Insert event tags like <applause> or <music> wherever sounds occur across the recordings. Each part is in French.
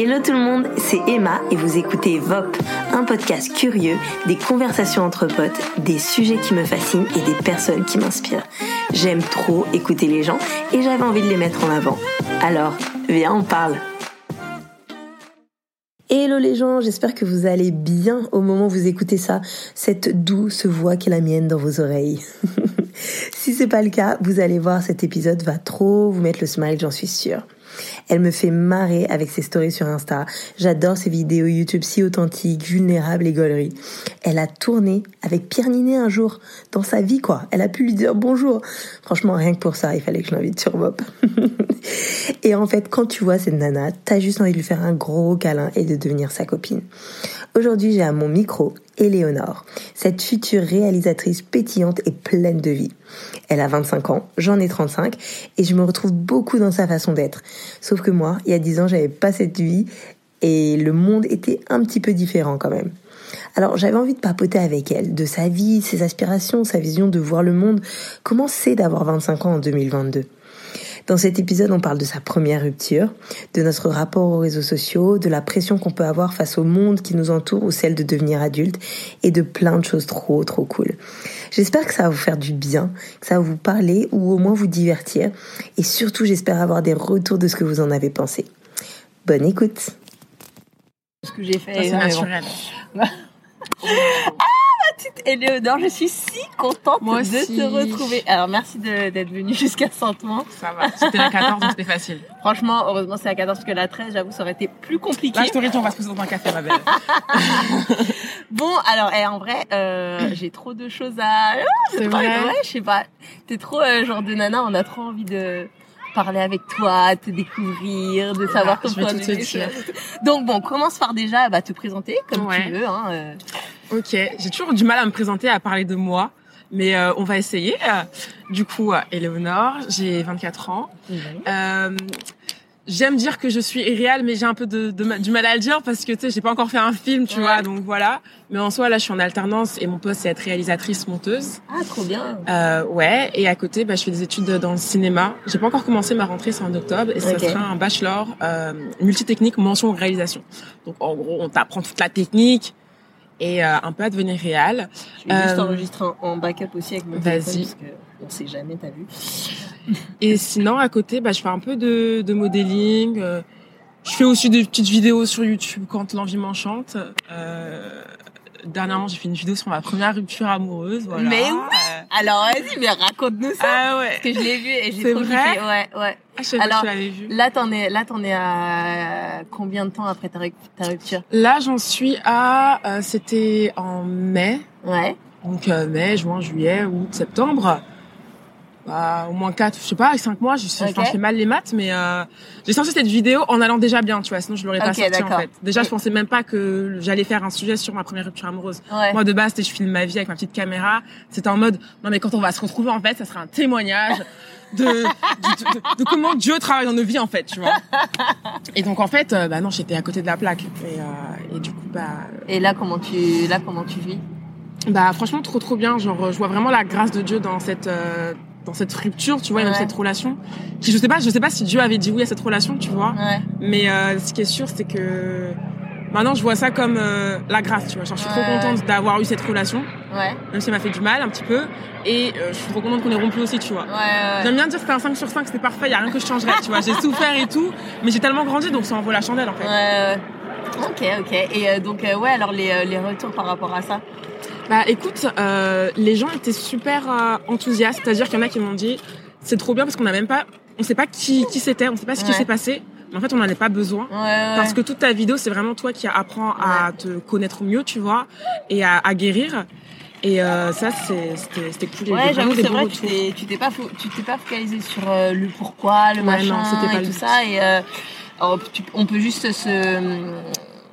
Hello tout le monde, c'est Emma et vous écoutez VOP, un podcast curieux, des conversations entre potes, des sujets qui me fascinent et des personnes qui m'inspirent. J'aime trop écouter les gens et j'avais envie de les mettre en avant. Alors, viens, on parle. Hello les gens, j'espère que vous allez bien au moment où vous écoutez ça, cette douce voix qui est la mienne dans vos oreilles. <laughs> si c'est pas le cas, vous allez voir cet épisode va trop vous mettre le smile, j'en suis sûre. Elle me fait marrer avec ses stories sur Insta. J'adore ses vidéos YouTube si authentiques, vulnérables et gauleries. Elle a tourné avec Pierre Ninet un jour dans sa vie, quoi. Elle a pu lui dire bonjour. Franchement, rien que pour ça, il fallait que je l'invite sur Bob. <laughs> et en fait, quand tu vois cette nana, t'as juste envie de lui faire un gros câlin et de devenir sa copine. Aujourd'hui, j'ai à mon micro Éléonore, cette future réalisatrice pétillante et pleine de vie. Elle a 25 ans, j'en ai 35 et je me retrouve beaucoup dans sa façon d'être. Sauf que moi, il y a 10 ans, j'avais pas cette vie et le monde était un petit peu différent quand même. Alors j'avais envie de papoter avec elle, de sa vie, ses aspirations, sa vision de voir le monde. Comment c'est d'avoir 25 ans en 2022 dans cet épisode, on parle de sa première rupture, de notre rapport aux réseaux sociaux, de la pression qu'on peut avoir face au monde qui nous entoure ou celle de devenir adulte et de plein de choses trop trop cool. J'espère que ça va vous faire du bien, que ça va vous parler ou au moins vous divertir et surtout j'espère avoir des retours de ce que vous en avez pensé. Bonne écoute. Ce que j'ai fait, c'est naturel. petite <laughs> Éléonore, je suis si contente Moi de aussi. te retrouver. Alors merci de- d'être venue jusqu'à Saint-Ouen. Ça va. C'était la 14, donc c'était facile. <laughs> Franchement, heureusement c'est à 14 parce que la 13, j'avoue, ça aurait été plus compliqué. Là, je t'aurais dit, on va se poser dans un café, ma belle. <laughs> Bon, alors, eh, en vrai, euh, <clears throat> j'ai trop de choses à... C'est <laughs> Pas- vrai. Ouais, je sais pas. T'es trop euh, genre de nana, on a trop envie de parler avec toi, te découvrir, de savoir Ah, ton point de vue. Donc bon, commence par déjà bah, te présenter comme Ouais. tu veux. Hein, euh. Ok. J'ai toujours du mal à me présenter, à parler de moi. Mais euh, on va essayer. Du coup, euh, Éléonore, j'ai 24 ans. Euh, J'aime dire que je suis irréelle, mais j'ai un peu de, de du mal à le dire parce que tu sais, j'ai pas encore fait un film, tu Ouais. vois, donc voilà. Mais en soi, là, je suis en alternance et mon poste c'est être réalisatrice monteuse. Ah, trop bien. Euh, ouais, et à côté, bah, je fais des études dans le cinéma. J'ai pas encore commencé ma rentrée, c'est en octobre, et ça sera un bachelor euh, multitechnique mention réalisation. Donc en gros, on t'apprend toute la technique et euh, un peu à devenir réel. Je vais juste Euh, enregistrer en, en backup aussi avec mon téléphone parce que on sait jamais, t'as vu. Et sinon, à côté, bah, je fais un peu de, de modeling. euh, je fais aussi des petites vidéos sur YouTube quand l'envie m'enchante. Euh, dernièrement, j'ai fait une vidéo sur ma première rupture amoureuse. Voilà. Mais oui Euh, Alors vas-y, mais raconte-nous ça. ah ouais. Parce que je l'ai vu et j'ai trop vrai kiffé. Ouais, ouais. Ah, je Alors, que tu vu. Là, t'en es, là, t'en es à combien de temps après ta rupture? Là, j'en suis à, euh, c'était en mai, Ouais. donc euh, mai, juin, juillet, août, septembre. Bah, au moins quatre, je sais pas, cinq mois. Je, sais, je fais mal les maths, mais euh, j'ai sorti cette vidéo en allant déjà bien, tu vois. Sinon, je l'aurais pas sorti en fait. Déjà, je pensais même pas que j'allais faire un sujet sur ma première rupture amoureuse. Ouais. Moi, de base, c'était je filme ma vie avec ma petite caméra. C'était en mode, non mais quand on va se retrouver, en fait, ça sera un témoignage de, de, de- de comment Dieu travaille dans nos vies, en fait, tu vois. Et donc, en fait, euh, bah non, j'étais à côté de la plaque. Et, euh, et du coup, bah, Et là, comment tu, là, comment tu vis? bah franchement trop trop bien. Genre je vois vraiment la grâce de Dieu dans cette euh, dans cette rupture, tu vois, et même Ouais. cette relation. Qui, je sais pas, je sais pas si Dieu avait dit oui à cette relation, tu vois. Ouais. Mais euh, ce qui est sûr, c'est que maintenant je vois ça comme euh, la grâce, tu vois. Genre je suis trop contente d'avoir eu cette relation, même si elle m'a fait du mal un petit peu. Et euh, je suis trop contente qu'on ait rompu aussi, tu vois. J'aime bien dire que c'était un 5 sur 5, c'était parfait, y a rien que je changerais, tu vois. J'ai <laughs> souffert et tout, mais j'ai tellement grandi, donc ça en vaut la chandelle en fait. Ok, ok. Et donc, ouais, alors les, les retours par rapport à ça? Bah écoute, euh, les gens étaient super euh, enthousiastes, c'est-à-dire qu'il y en a qui m'ont dit c'est trop bien parce qu'on n'a même pas, on sait pas qui qui c'était, on sait pas ce qui Ouais. s'est passé, mais en fait on n'en a pas besoin. Ouais, ouais. Parce que toute ta vidéo, c'est vraiment toi qui apprends à te connaître mieux, tu vois, et à, à guérir. Et euh, ça, c'est- c'était c'était cool. Ouais, j'avoue, c'est vrai, retours. t'es, tu t'es pas, tu t'es pas focalisé sur euh, le pourquoi, le machin non, c'était pas et tout ça. Et euh, tu- on peut juste se,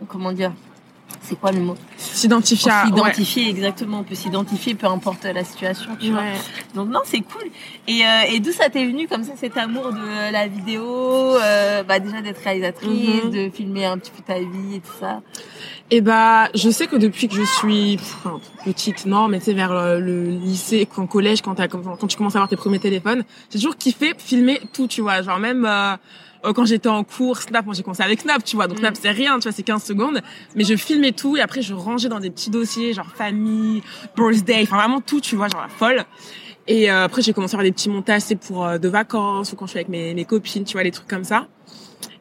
comment dire, c'est quoi le mot S'identifier ouais. S'identifier, exactement. On peut s'identifier, peu importe la situation, tu vois. Ouais. Donc non, c'est cool. Et, euh, et d'où ça t'est venu comme ça cet amour de la vidéo, euh, bah déjà d'être réalisatrice, Mhm. de filmer un petit peu ta vie et tout ça? Et bah, je sais que depuis que je suis pff, petite, non, mais tu sais, vers le, lycée, quand collège, quand, t'as- quand, quand tu commences à avoir tes premiers téléphones, j'ai toujours kiffé filmer tout, tu vois. Genre même, euh, quand j'étais en cours, Snap, moi j'ai commencé avec Snap, tu vois. Donc Mm. Snap c'est rien, tu vois, c'est 15 secondes. Mais je filmais tout et après je rangeais dans des petits dossiers, genre famille, birthday, enfin vraiment tout, tu vois, genre la folle. Et euh, après j'ai commencé à faire des petits montages, c'est pour euh, de vacances ou quand je suis avec mes, mes copines, tu vois, les trucs comme ça.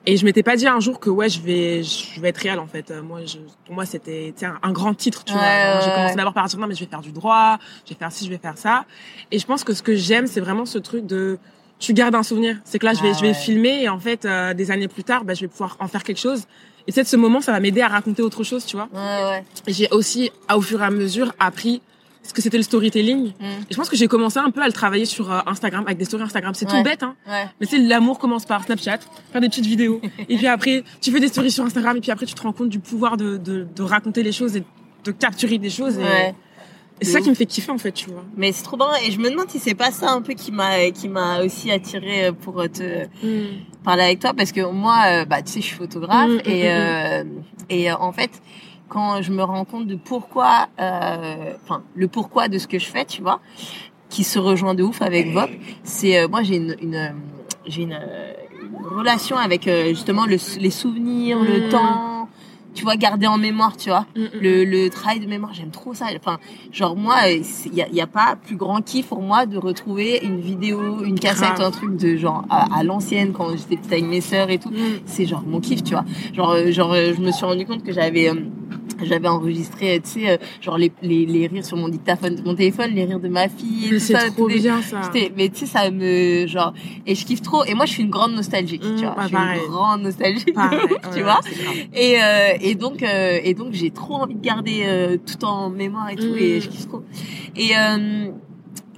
Et je m'étais pas dit un jour que ouais, je vais, je vais être réelle en fait. Euh, Moi, je, pour moi, c'était un, un grand titre, tu Ouais, vois. J'ai commencé d'abord par dire non, mais je vais faire du droit, je vais faire ci, je vais faire ça. Et je pense que ce que j'aime, c'est vraiment ce truc de tu gardes un souvenir. C'est que là, je vais, Ah je vais filmer et en fait, euh, des années plus tard, bah, je vais pouvoir en faire quelque chose. Et peut-être ce moment, ça va m'aider à raconter autre chose, tu vois. Ouais, ouais. Et j'ai aussi, au fur et à mesure, appris ce que c'était le storytelling. Mm. Et je pense que j'ai commencé un peu à le travailler sur euh, Instagram, avec des stories Instagram. C'est Ouais. tout bête, hein. Ouais. Mais c'est l'amour commence par Snapchat, faire des petites vidéos. <laughs> et puis après, tu fais des stories sur Instagram et puis après, tu te rends compte du pouvoir de, de, de raconter les choses et de capturer des choses. Et c'est ça qui me fait kiffer, en fait, tu vois. Mais c'est trop bien et je me demande si c'est pas ça un peu qui m'a qui m'a aussi attiré pour te parler avec toi parce que moi euh, bah tu sais je suis photographe Mm, mm, et mm, euh, et euh, en fait quand je me rends compte de pourquoi euh, enfin le pourquoi de ce que je fais tu vois qui se rejoint de ouf avec Vop c'est euh, moi j'ai une, une euh, j'ai une, euh, une relation avec euh, justement le, les souvenirs le temps tu vois garder en mémoire tu vois Mm, mm, le, le travail de mémoire, j'aime trop ça. Enfin, genre moi, il y a, y a pas plus grand kiff pour moi de retrouver une vidéo, une cassette, un truc de genre à, à l'ancienne quand j'étais petite avec mes sœurs et tout. mm. C'est genre mon kiff, tu vois. Genre, euh, genre, euh, je me suis rendu compte que j'avais euh, j'avais enregistré, euh, tu sais, euh, genre les, les, les rires sur mon dictaphone, mon téléphone, les rires de ma fille et Mais c'est ça. trop bien, ça. Mais tu sais, ça me genre et je kiffe trop. Et moi, je suis une grande nostalgique, Mm, tu vois. bah, je suis pareil. une grande nostalgique, Pareil, <laughs> tu ouais, vois. Et, euh, et donc, euh, et donc j'ai trop envie de garder euh, tout en mémoire et tout, Mm. et je kiffe trop. Et, euh,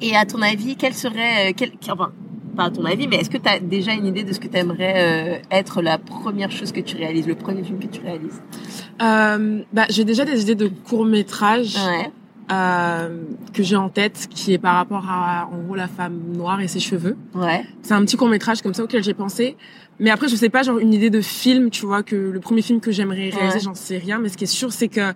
et à ton avis, quel serait, quel, enfin, pas à ton avis, mais est-ce que tu as déjà une idée de ce que tu aimerais être la première chose que tu réalises, le premier film que tu réalises? Bah, j'ai déjà des idées de courts métrages Ouais. Euh, que j'ai en tête, qui est par rapport à, en gros, la femme noire et ses cheveux. Ouais. C'est un petit court métrage comme ça auquel j'ai pensé. Mais après, je sais pas, genre une idée de film, tu vois, que le premier film que j'aimerais réaliser, Ouais. j'en sais rien. Mais ce qui est sûr, c'est que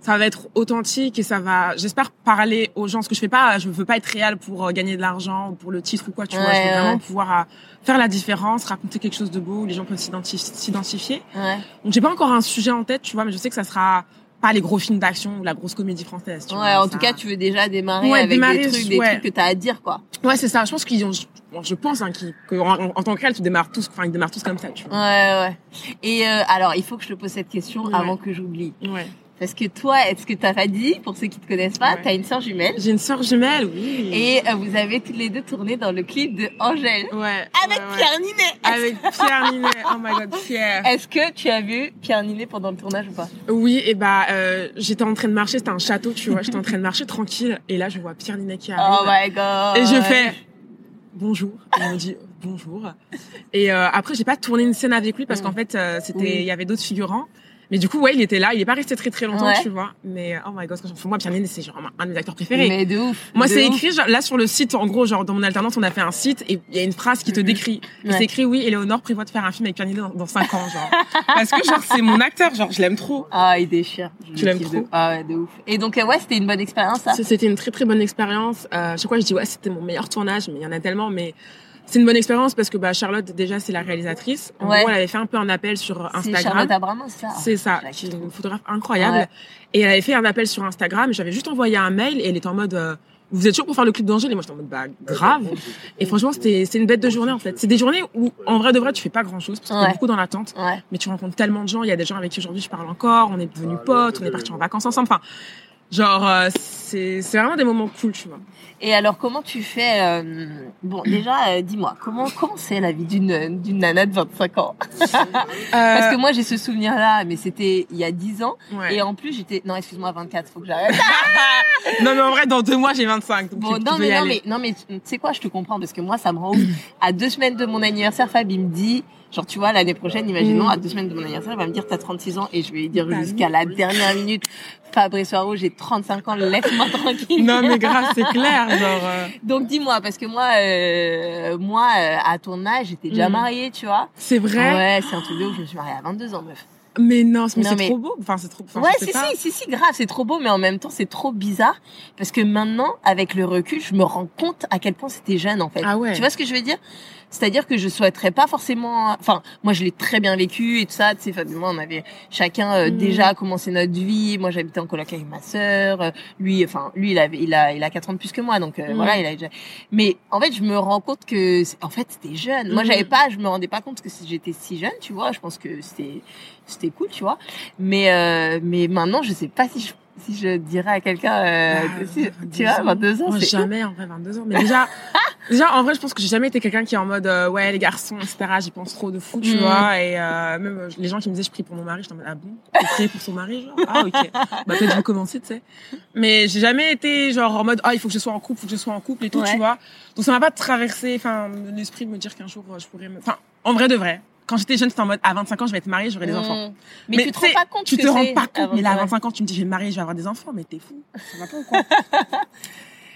ça va être authentique et ça va, j'espère parler aux gens. Ce que je fais pas, je veux pas être réel pour euh, gagner de l'argent ou pour le titre ou quoi, tu vois. Je veux ouais. vraiment pouvoir euh, faire la différence, raconter quelque chose de beau où les gens peuvent s'identi- s'identifier. Ouais. Donc j'ai pas encore un sujet en tête, tu vois, mais je sais que ça sera pas les gros films d'action ou la grosse comédie française. Tu Ouais, vois, en ça- tout cas, tu veux déjà démarrer Ouais, avec démarrer, des trucs, des ouais. trucs que t'as à dire, quoi. Ouais, c'est ça. Je pense qu'ils ont, bon, je pense hein, qu'ils- en tant que réel, tu démarres tous, enfin ils démarrent tous comme ça, tu vois. Ouais, ouais. Et euh, alors, il faut que je te pose cette question Ouais. avant que j'oublie. Ouais. Parce que toi, est-ce que t'as pas dit, pour ceux qui te connaissent pas, Ouais. t'as une sœur jumelle J'ai une sœur jumelle, oui. et euh, vous avez toutes les deux tourné dans le clip de Angèle. ouais. Avec ouais. Pierre Ninet. Avec <laughs> Pierre Ninet. Oh my god, Pierre. Est-ce que tu as vu Pierre Ninet pendant le tournage ou pas? Oui, et bah euh, j'étais en train de marcher, c'était un château, tu vois. J'étais en train de marcher tranquille, et là je vois Pierre Ninet qui arrive. Oh my god. Et je fais bonjour. Et me dit bonjour. Et euh, après, j'ai pas tourné une scène avec lui parce Mm. qu'en fait, euh, c'était, Oui. il y avait d'autres figurants. Mais du coup, ouais, il était là. Il est pas resté très très longtemps, Ouais. tu vois. Mais oh my god, moi, Pierre Ninet, c'est genre un de mes acteurs préférés. Mais de ouf. Moi, c'est écrit genre, là sur le site. En gros, genre dans mon alternance, on a fait un site et il y a une phrase qui te Mhm. décrit. Et Ouais. C'est écrit oui, Éléonore prévoit de faire un film avec Pierre Ninet dans, dans 5 ans, genre. <laughs> Parce que genre c'est mon acteur, genre je l'aime trop. Ah, il déchire. Je Tu l'aimes trop? de- Ah ouais, de ouf. Et donc, euh, ouais, c'était une bonne expérience, ça C'était une très très bonne expérience. Euh, chaque fois, je dis ouais, c'était mon meilleur tournage, mais il y en a tellement. Mais c'est une bonne expérience parce que bah Charlotte déjà c'est la réalisatrice. En Ouais. gros, elle avait fait un peu un appel sur C'est Instagram. Charlotte Abramin, c'est ça C'est ça, qui est une photographe incroyable. Ouais. Et elle avait fait un appel sur Instagram. J'avais juste envoyé un mail et elle était en mode euh, vous êtes sûr pour faire le clip d'Angèle? Et moi j'étais en mode bah grave. Et franchement c'était c'est une bête de journée en fait. C'est des journées où en vrai de vrai tu fais pas grand chose parce que Ouais. t'es beaucoup dans l'attente. Ouais. Mais tu rencontres tellement de gens. Il y a des gens avec qui aujourd'hui je parle encore. On est devenus potes. On est partis en vacances ensemble. Enfin genre euh, c'est c'est vraiment des moments cool tu vois. Et alors, comment tu fais euh, Bon, déjà, euh, dis-moi, comment comment c'est la vie d'une d'une nana de 25 ans? <laughs> Parce que moi, j'ai ce souvenir-là, mais c'était il y a 10 ans. Euh, ouais. Et en plus, j'étais... Non, excuse-moi, 24, faut que j'arrête. <laughs> <laughs> non mais en vrai dans deux mois j'ai 25 donc Bon, tu, tu non, y mais, non, aller. mais, non, mais tu sais quoi, je te comprends, parce que moi, ça me rend. À deux semaines de mon anniversaire, Fab, il me dit, genre, tu vois, l'année prochaine, imaginons, Mm. à deux semaines de mon anniversaire, il va me dire, t'as 36 ans, et je vais lui dire Bah jusqu'à la dernière minute, Fabrice Soiro, j'ai 35 ans, laisse-moi tranquille. Non mais grave c'est clair genre. euh, <laughs> Donc, dis-moi, parce que moi, euh, moi, euh, à ton âge, j'étais déjà Mm. mariée, tu vois. C'est vrai? Ouais, c'est un truc de ouf, je me suis mariée à 22 ans, meuf. Mais non, mais c'est mais- trop beau. Enfin c'est trop. Enfin, ouais, pas. si, si, si, grave, c'est trop beau, mais en même temps, c'est trop bizarre. Parce que maintenant, avec le recul, je me rends compte à quel point c'était jeune, en fait. Ah ouais. Tu vois ce que je veux dire? C'est-à-dire que je souhaiterais pas forcément. Enfin, moi, je l'ai très bien vécu et tout ça. Tu sais, Fabien, on avait chacun euh, Mm. déjà commencé notre vie. Moi, j'habitais en coloc avec ma sœur. Euh, Lui, enfin, lui, il avait, il a, il a quatre ans de plus que moi, donc euh, Mm. voilà, il a déjà. Mais en fait, je me rends compte que, en fait, c'était jeune. Moi, Mm. j'avais pas, je me rendais pas compte que si j'étais si jeune, tu vois. Je pense que c'était, c'était cool, tu vois. Mais, euh, mais maintenant, je sais pas si je, si je dirais à quelqu'un, euh, Ah, si- 22 tu vois, ans. 22 ans, Moi, jamais, en vrai, 22 ans. Mais déjà, <laughs> déjà, en vrai, je pense que j'ai jamais été quelqu'un qui est en mode, euh, ouais, les garçons, etc., j'y pense trop de fou, tu Mm. vois. Et euh, même euh, les gens qui me disaient, je prie pour mon mari, j'étais en mode, ah bon? Tu pries pour son mari, genre? Ah, ok. Bah, peut-être je vais commencer, tu sais. Mais j'ai jamais été, genre, en mode, ah, il faut que je sois en couple, faut que je sois en couple et tout, Ouais. tu vois. Donc, ça m'a pas traversé, enfin, l'esprit de me dire qu'un jour, euh, je pourrais me... Enfin, en vrai de vrai. Quand j'étais jeune, c'était en mode, à 25 ans, je vais être mariée, j'aurai des enfants. Mm. Mais, tu te rends pas compte Tu que te rends pas compte, mais là, à ouais. 25 ans, tu me dis, je vais me marier, je vais avoir des enfants, mais t'es fou. Ça va pas ou quoi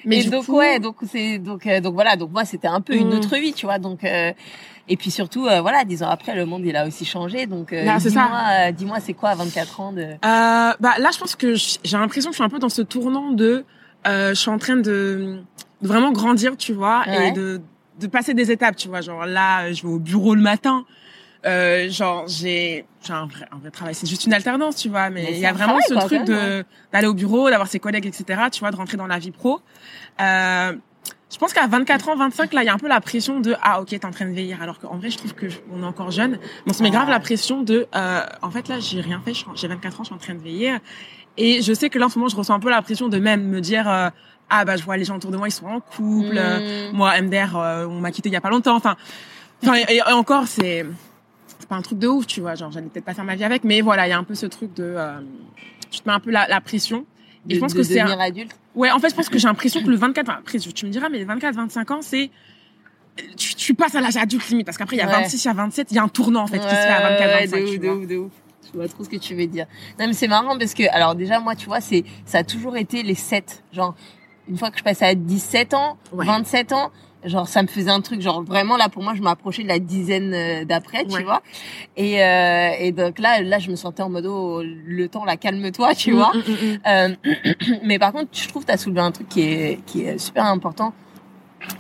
Mais donc coup- ouais, donc c'est donc euh, donc voilà, donc moi c'était un peu une Mm. autre vie, tu vois. Donc euh, et puis surtout euh, voilà, dix ans après le monde il a aussi changé. Donc euh, ça. dis-moi euh, dis-moi c'est quoi à 24 ans de Euh, bah là, je pense que j'ai l'impression que je suis un peu dans ce tournant de, euh, je suis en train de, de vraiment grandir, tu vois, Ouais. et de de passer des étapes, tu vois. Genre là, je vais au bureau le matin. Euh, genre j'ai j'ai un vrai, un vrai travail. C'est juste une alternance, tu vois, mais il y a vraiment travail, ce quoi, truc de d'aller au bureau, d'avoir ses collègues, etc. Tu vois, de rentrer dans la vie pro. Euh, je pense qu'à 24 ans, 25, là, il y a un peu la pression de ah ok, t'es en train de vieillir. Alors qu'en vrai, je trouve que on est encore jeune. On se met grave la pression de euh, en fait là, j'ai rien fait. J'ai 24 ans, je suis en train de vieillir. Et je sais que là, en ce moment, je ressens un peu la pression de même me dire euh, ah bah je vois les gens autour de moi, ils sont en couple. Euh, Mm. Moi, MDR, euh, on m'a quitté il y a pas longtemps. Enfin, enfin et encore, c'est c'est pas un truc de ouf, tu vois. Genre, j'allais peut-être pas faire ma vie avec, mais voilà, il y a un peu ce truc de euh, tu te mets un peu la, la pression. Et de, je pense de que c'est un- devenir adulte. Ouais, en fait, je pense que j'ai l'impression que le 24, après, tu me diras, mais les 24, 25 ans, c'est, tu, tu passes à l'âge adulte limite, parce qu'après, il y a Ouais. 26, il y a 27, il y a un tournant, en fait, qui se fait à 24, Ouais, 25, de ouf, de ouf, de ouf. Je vois trop ce que tu veux dire. Non mais c'est marrant parce que alors déjà moi tu vois c'est ça a toujours été les 7 genre une fois que je passais à 17 ans, Ouais. 27 ans, genre ça me faisait un truc genre vraiment là pour moi je m'approchais de la dizaine euh, d'après, tu Ouais. vois. Et euh, et donc là là je me sentais en mode oh, le temps là calme-toi, tu Mm, vois. mm, mm. Euh, <clears throat> mais par contre, je trouve que tu as soulevé un truc qui est, qui est super important.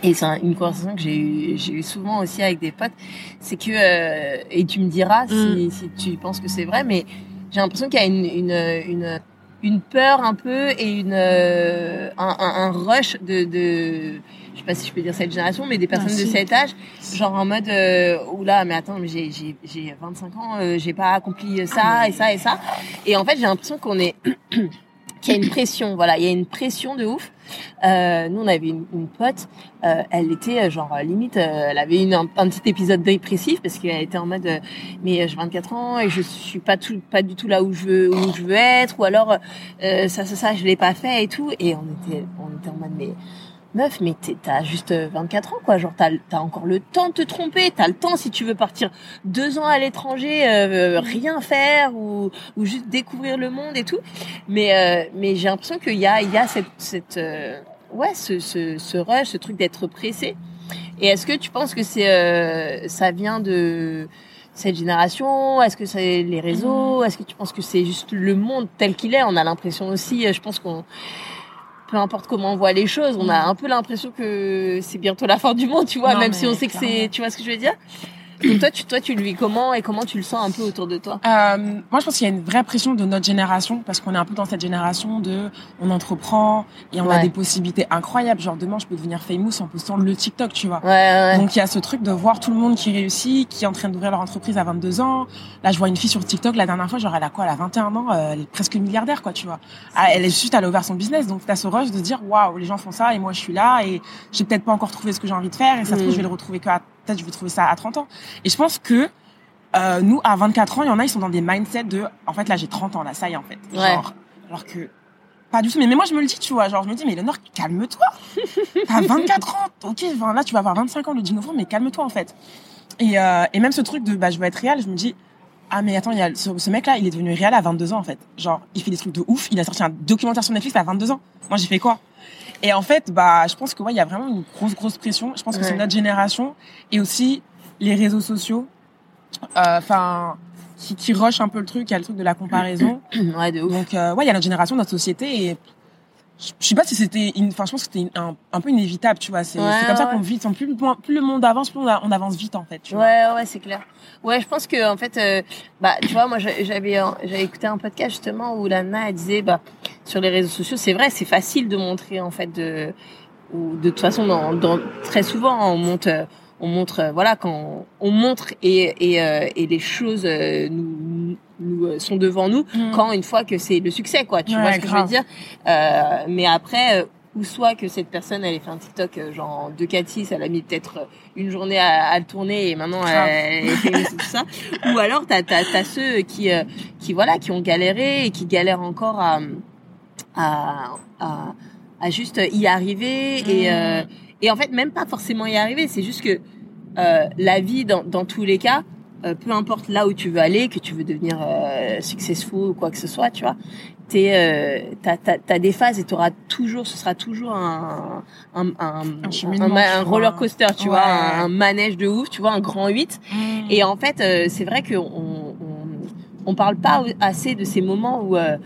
Et c'est un- une conversation que j'ai eu, j'ai eu souvent aussi avec des potes. C'est que, euh, et tu me diras si, si tu penses que c'est vrai, mais j'ai l'impression qu'il y a une, une, une, une peur un peu et une, euh, un, un, un rush de, de, je sais pas si je peux dire cette génération, mais des personnes si. de cet âge, genre en mode, euh, oula, mais attends, mais j'ai, j'ai, j'ai 25 ans, euh, j'ai pas accompli ça Ah, mais- et ça et ça. Et en fait, j'ai l'impression qu'on est, <clears throat> qu'il y a une pression, voilà, il y a une pression de ouf. Euh, nous, on avait une, une pote, euh, elle était euh, genre euh, limite, euh, elle avait une, un, un petit épisode dépressif parce qu'elle était en mode, euh, mais euh, j'ai 24 ans et je suis pas tout, pas du tout là où je veux, où je veux être, ou alors euh, ça, ça, ça, je l'ai pas fait et tout. Et on était, on était en mode, mais mais t'as juste euh, 24 ans, quoi. Genre, t'as as encore le temps de te tromper. T'as le temps, si tu veux partir deux ans à l'étranger, euh, rien faire ou, juste découvrir le monde et tout. Mais, euh, mais j'ai l'impression qu'il y a, y a cette, euh, ouais, ce, ce, ce rush, ce truc d'être pressé. Et est-ce que tu penses que c'est, euh, ça vient de cette génération? Est-ce que c'est les réseaux? Est-ce que tu penses que c'est juste le monde tel qu'il est? On a l'impression aussi, euh, je pense qu'on peu importe comment on voit les choses, on a un peu l'impression que c'est bientôt la fin du monde, tu vois, Non, même si on sait que c'est, tu vois ce que je veux dire? Donc toi, tu, toi, tu le vis comment et comment tu le sens un peu autour de toi? Euh, moi, je pense qu'il y a une vraie pression de notre génération parce qu'on est un peu dans cette génération de on entreprend et on a des possibilités incroyables. Genre demain, je peux devenir famous en postant le TikTok, tu vois. Ouais, ouais. Donc il y a ce truc de voir tout le monde qui réussit, qui est en train d'ouvrir leur entreprise à 22 ans. Là, je vois une fille sur TikTok la dernière fois, genre elle a quoi Elle a 21 ans, euh, elle est presque milliardaire, quoi, tu vois. Ah, elle est juste, elle a ouvert son business, donc t'as ce rush de dire waouh, les gens font ça et moi je suis là et j'ai peut-être pas encore trouvé ce que j'ai envie de faire et ça se trouve Mm. je vais le retrouver que à- peut-être je vais trouver ça à 30 ans. Et je pense que euh, nous à 24 ans, il y en a ils sont dans des mindsets de en fait là j'ai 30 ans là, ça y est en fait. Ouais. Genre alors que pas du tout. Mais, mais moi, je me le dis, tu vois. Genre, je me dis, mais Léonore, calme-toi. <laughs> T'as 24 ans. Ok, là, tu vas avoir 25 ans le 10 novembre, mais calme-toi, en fait. Et, euh, et même ce truc de, bah, je veux être réel, je me dis, ah, mais attends, il y a, ce, ce mec-là, il est devenu réel à 22 ans, en fait. Genre, il fait des trucs de ouf. Il a sorti un documentaire sur Netflix à 22 ans. Moi, j'ai fait quoi? Et en fait, bah, je pense que, ouais, il y a vraiment une grosse, grosse pression. Je pense que c'est notre génération. Et aussi, les réseaux sociaux. euh, Enfin, qui, qui rush un peu le truc. Il y a le truc de la comparaison. <clears throat> ouais, de ouf. Donc, euh, ouais, il y a notre génération, notre société. Et je sais pas si c'était une enfin je pense que c'était un, un peu inévitable tu vois c'est Ouais, comme ça ouais. qu'on vit plus, le- plus le monde avance plus on, a- on avance vite en fait tu vois Ouais, ouais, c'est clair. Ouais, je pense que en fait, euh, bah, tu vois, moi, j'a- j'avais euh, j'avais écouté un podcast justement où Lana elle disait, bah, sur les réseaux sociaux, c'est vrai, c'est facile de montrer en fait de, ou de toute façon, dans, dans très souvent, on monte, euh, on montre, euh, voilà, quand on montre et et euh, et les choses euh, nous, nous euh, sont devant nous Mm. quand une fois que c'est le succès, quoi. Tu Ouais, vois ce que je veux dire? Euh, Mais après. euh, ou soit que cette personne elle ait fait un TikTok euh, genre de Cathy, elle a mis peut-être euh, une journée à, à le tourner et maintenant elle, elle fait tout ça. <laughs> Ou alors t'as t'as t'as ceux qui euh, qui voilà qui ont galéré et qui galèrent encore à à à, à juste y arriver et Mm. euh, et en fait même pas forcément y arriver, c'est juste que euh, la vie dans dans tous les cas euh, peu importe là où tu veux aller, que tu veux devenir euh, successful ou quoi que ce soit, tu vois, t'es, euh, t'as, t'as, t'as des phases et t'auras toujours, ce sera toujours un, un, un, roller coaster, tu Ouais. vois, un, manège de ouf, tu vois, un grand 8. Mm. Et en fait, euh, c'est vrai qu'on on, on parle pas assez de ces moments où euh,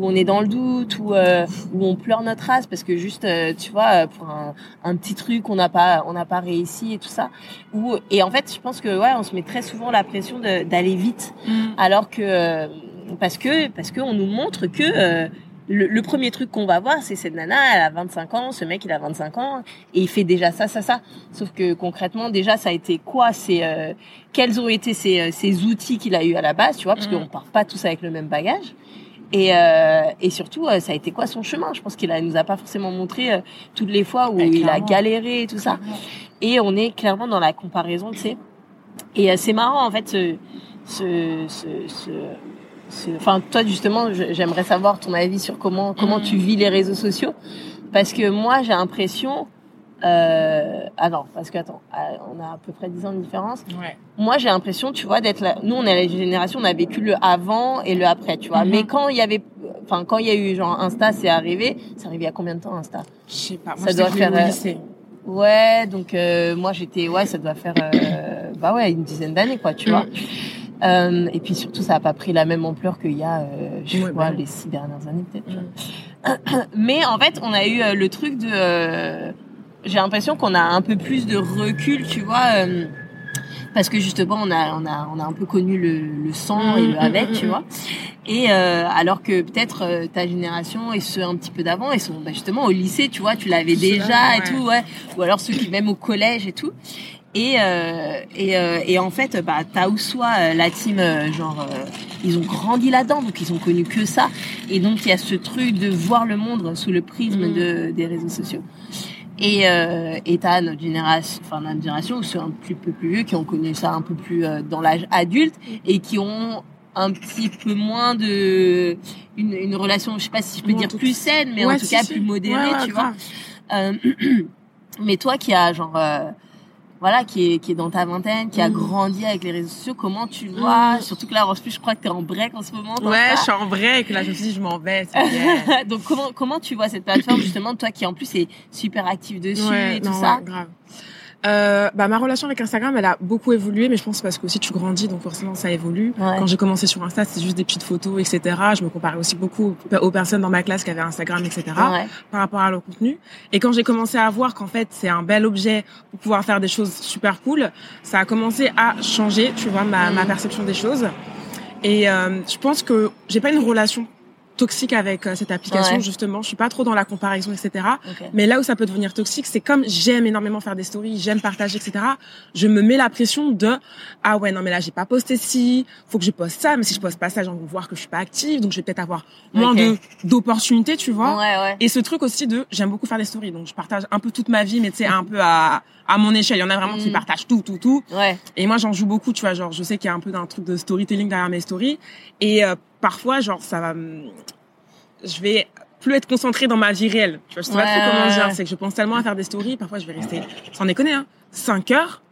où on est dans le doute, où euh, où on pleure notre race parce que juste, euh, tu vois, pour un, un petit truc, on n'a pas on n'a pas réussi et tout ça. Ou et en fait, je pense que ouais, on se met très souvent la pression d'aller vite, Mm. alors que euh, parce que parce que on nous montre que euh, le, le premier truc qu'on va voir, c'est cette nana, elle a 25 ans, ce mec il a 25 ans et il fait déjà ça, ça, ça. Sauf que concrètement, déjà, ça a été quoi C'est euh, quels ont été ces, euh, ces outils qu'il a eu à la base, tu vois, parce Mhm. qu'on part pas tous avec le même bagage. Et, euh, et surtout, euh, ça a été quoi son chemin? Je pense qu'il a- nous a pas forcément montré euh, toutes les fois où Ouais, il a galéré et tout ça. Et on est clairement dans la comparaison, tu sais. Et euh, c'est marrant en fait, ce, ce, ce, ce, enfin toi justement, j'aimerais savoir ton avis sur comment comment Mhm. tu vis les réseaux sociaux, parce que moi j'ai l'impression, euh, ah non, parce que attends, euh, on a à peu près 10 ans de différence. ouais Moi j'ai l'impression, tu vois, d'être là. Nous on est la génération, on a vécu le avant et le après, tu vois. Mhm. Mais quand il y avait, enfin quand il y a eu genre Insta, c'est arrivé. C'est arrivé il y a combien de temps Insta? Je sais pas Ça moi doit doit faire, faire euh, au lycée Ouais, donc euh, moi j'étais, ouais, ça doit faire, euh, bah ouais, une dizaine d'années quoi, tu vois. Euh, et puis surtout, ça a pas pris la même ampleur qu'il y a, euh, je bah non. les six dernières années peut-être. Mm. vois. <coughs> Mais en fait, on a eu euh, le truc de, euh, j'ai l'impression qu'on a un peu plus de recul, tu vois. euh, parce que justement on a on a on a un peu connu le, le sang et Mm, le mm, avec mm, tu mm. vois et euh, alors que peut-être euh, ta génération et ceux un petit peu d'avant ils sont bah, justement au lycée tu vois tu l'avais déjà et ouais. tout ouais ou alors ceux qui même au collège et tout et euh, et, euh, et en fait bah t'as ou soit euh, la team euh, genre euh, ils ont grandi là-dedans donc ils ont connu que ça et donc il y a ce truc de voir le monde sous le prisme Mm. de des réseaux sociaux et euh, et t'as notre génération, enfin notre génération, ou ceux un petit peu plus vieux qui ont connu ça un peu plus euh, dans l'âge adulte et qui ont un petit peu moins de une, une relation, je sais pas si je peux dire plus saine, mais en tout si, cas si. plus modérée, Ouais, ouais, tu vois. Euh, <clears throat> mais toi qui as genre euh, voilà qui est qui est dans ta vingtaine, qui a Mhm. grandi avec les réseaux sociaux, comment tu le vois? Surtout que là en plus je crois que t'es en break en ce moment. ouais je suis en break là je me suis dit je m'en vais bien. <laughs> Donc comment comment tu vois cette plateforme justement toi qui en plus est super active dessus ouais, et tout non, ça? ouais, grave. Euh, bah, ma relation avec Instagram, elle a beaucoup évolué, mais je pense parce que aussi tu grandis, donc forcément ça évolue. Ouais. Quand j'ai commencé sur Insta, c'était juste des petites photos, etc. Je me comparais aussi beaucoup aux- personnes dans ma classe qui avaient Instagram, etc. Ouais. par rapport à leur contenu. Et quand j'ai commencé à voir qu'en fait c'est un bel objet pour pouvoir faire des choses super cool, ça a commencé à changer, tu vois, ma, ma perception des choses. Et euh, je pense que j'ai pas une relation toxique avec euh, cette application Ouais. justement. Je suis pas trop dans la comparaison, etc. Ok. Mais là où ça peut devenir toxique, c'est comme j'aime énormément faire des stories, j'aime partager, etc. Je me mets la pression de ah ouais non mais là j'ai pas posté ci, faut que je poste ça, mais si je poste pas ça, j'en vont voir que je suis pas active, donc je vais peut-être avoir moins de d'opportunités, tu vois. Ouais, ouais. Et ce truc aussi de j'aime beaucoup faire des stories, donc je partage un peu toute ma vie, mais tu sais un peu à à mon échelle. Il y en a vraiment qui Mm. partagent tout, tout, tout. Ouais. Et moi j'en joue beaucoup, tu vois. Genre je sais qu'il y a un peu d'un truc de storytelling derrière mes stories, et euh, parfois genre ça va, je vais plus être concentrée dans ma vie réelle. Tu vois, je sais pas trop comment dire. C'est que je pense tellement à faire des stories, parfois je vais rester, sans déconner, hein, 5 heures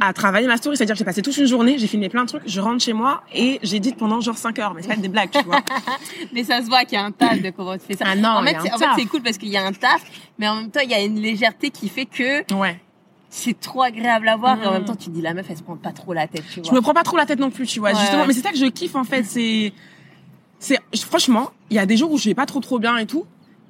à travailler ma story. C'est-à-dire que j'ai passé toute une journée, j'ai filmé plein de trucs, je rentre chez moi et j'édite pendant genre 5 heures. Mais c'est pas des blagues, tu vois. <laughs> Mais ça se voit qu'il y a un taf de comment tu fais ça. Ah non, en fait, c'est- cool parce qu'il y a un taf, mais en même temps, il y a une légèreté qui fait que Ouais. c'est trop agréable à voir. Et en même temps, tu te dis, la meuf, elle se prend pas trop la tête, tu Je vois. me prends pas trop la tête non plus, tu vois. Ouais. Justement, mais c'est ça que je kiffe en fait. C'est, c'est franchement, il y a des jours où je vais pas trop trop bien et tout.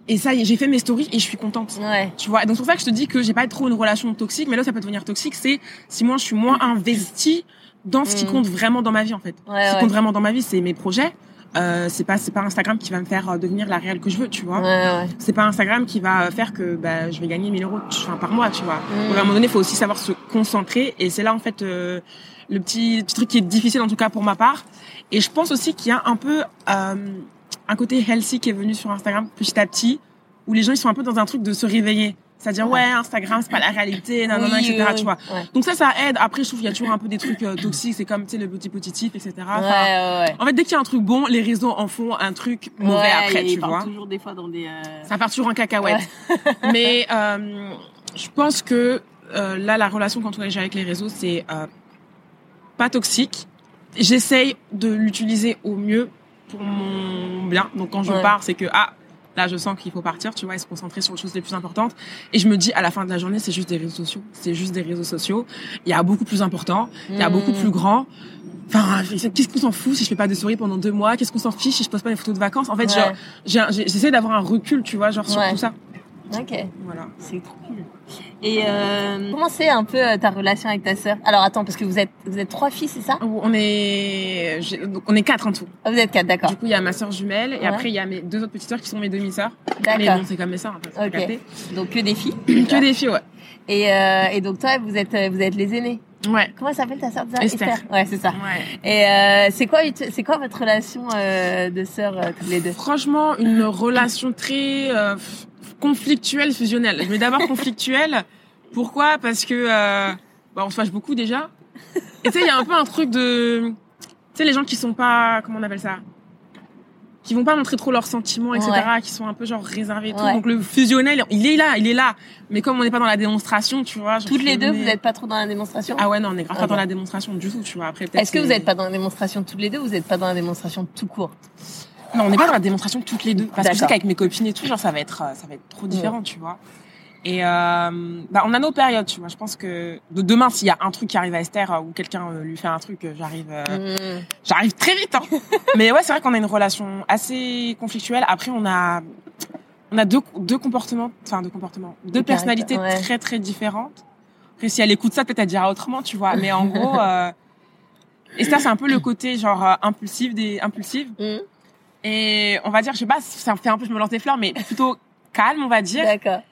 Et ça y est, j'ai fait mes stories et je suis contente. Ouais. Tu vois. Et donc c'est pour ça que je te dis que j'ai pas trop une relation toxique, mais là ça peut devenir toxique, c'est si moi je suis moins investie dans ce qui Mm. compte vraiment dans ma vie en fait. Ouais, ce qui ouais. compte vraiment dans ma vie, c'est mes projets. Euh, c'est pas c'est pas Instagram qui va me faire euh, devenir la réelle que je veux, tu vois. Ouais, ouais. C'est pas Instagram qui va faire que bah, je vais gagner 1000 euros enfin, par mois, tu vois. Mm. Donc à un moment donné, il faut aussi savoir se concentrer et c'est là en fait euh, le petit, petit truc qui est difficile en tout cas pour ma part. Et je pense aussi qu'il y a un peu euh, un côté healthy qui est venu sur Instagram petit à petit où les gens ils sont un peu dans un truc de se réveiller. C'est-à-dire ouais, Instagram c'est pas la réalité, nanana, Oui, etc. oui, Tu vois. Ouais. Donc ça, ça aide. Après, je trouve qu'il y a toujours un peu des trucs euh, toxiques. C'est comme tu sais le petit positif, etc. Ouais, Enfin, ouais, ouais. En fait, dès qu'il y a un truc bon, les réseaux en font un truc mauvais après, tu vois. toujours des fois dans des. euh, Ça part toujours en cacahuète. Mais euh, je pense que euh, là, la relation quand on est avec les réseaux, c'est euh, pas toxique. J'essaye de l'utiliser au mieux pour mon bien. Donc quand je Ouais. pars, c'est que ah là, je sens qu'il faut partir, tu vois, et se concentrer sur les choses les plus importantes. Et je me dis à la fin de la journée, c'est juste des réseaux sociaux. C'est juste des réseaux sociaux. Il y a beaucoup plus important. Il y a beaucoup plus grand. Enfin, qu'est-ce qu'on s'en fout si je fais pas de story pendant deux mois? Qu'est-ce qu'on s'en fiche si je poste pas des photos de vacances? En fait, Ouais. j'essaie d'avoir un recul, tu vois, genre sur Ouais. tout ça. Ok. Voilà. C'est trop cool. Et euh, comment c'est un peu euh, ta relation avec ta sœur? Alors attends, parce que vous êtes vous êtes trois filles, c'est ça? On est, on est quatre en tout. Ah, Vous êtes quatre, d'accord. Du coup, il y a ma sœur jumelle et Ouais. après il y a mes deux autres petites sœurs qui sont mes demi-sœurs. Mais D'accord. bon, c'est comme mes sœurs. En fait, Ok. Donc que des filles. <clears throat> Que des filles, ouais. Et, euh, et donc toi, vous êtes euh, vous êtes les aînés? Ouais. Comment elle s'appelle ta sœur? Déjà Esther. Ouais, c'est ça. Ouais. Et euh, c'est quoi c'est quoi votre relation euh, de sœurs euh, toutes les deux? Franchement, une relation très conflictuelle, fusionnelle. Je vais d'abord <laughs> conflictuelle. Pourquoi? Parce que bah, on se fâche beaucoup déjà. Et tu sais, il y a un peu un truc de, tu sais, les gens qui sont pas, comment on appelle ça? Qui vont pas montrer trop leurs sentiments, etc., qui sont un peu genre réservés et tout. Ouais. Donc le fusionnel, il est là, il est là. Mais comme on n'est pas dans la démonstration, tu vois. Toutes les deux, vous n'êtes pas trop dans la démonstration? Ah ouais, non, on est grave pas Ok. dans la démonstration du tout, tu vois. Après, Est-ce que vous n'êtes pas dans la démonstration toutes les deux ou vous n'êtes pas dans la démonstration tout court? Non, on n'est pas dans la démonstration toutes les deux. Parce que je sais qu'avec mes copines et tout, genre, ça va être, euh, ça va être trop différent, tu vois. Et euh, bah, on a nos périodes, tu vois. Je pense que de demain, s'il y a un truc qui arrive à Esther euh, ou quelqu'un euh, lui fait un truc, j'arrive, Mmh. j'arrive très vite. Hein. <laughs> Mais ouais, c'est vrai qu'on a une relation assez conflictuelle. Après, on a, on a deux, deux comportements, enfin deux comportements, deux personnalités ouais. très très différentes. Après, si elle écoute ça, peut-être elle dira autrement, tu vois. Mais en <laughs> gros, Esther, c'est un peu le côté genre impulsif des impulsive. Mmh. Et on va dire, je sais pas, ça me fait un peu, je me lance des fleurs, mais plutôt calme, on va dire. D'accord.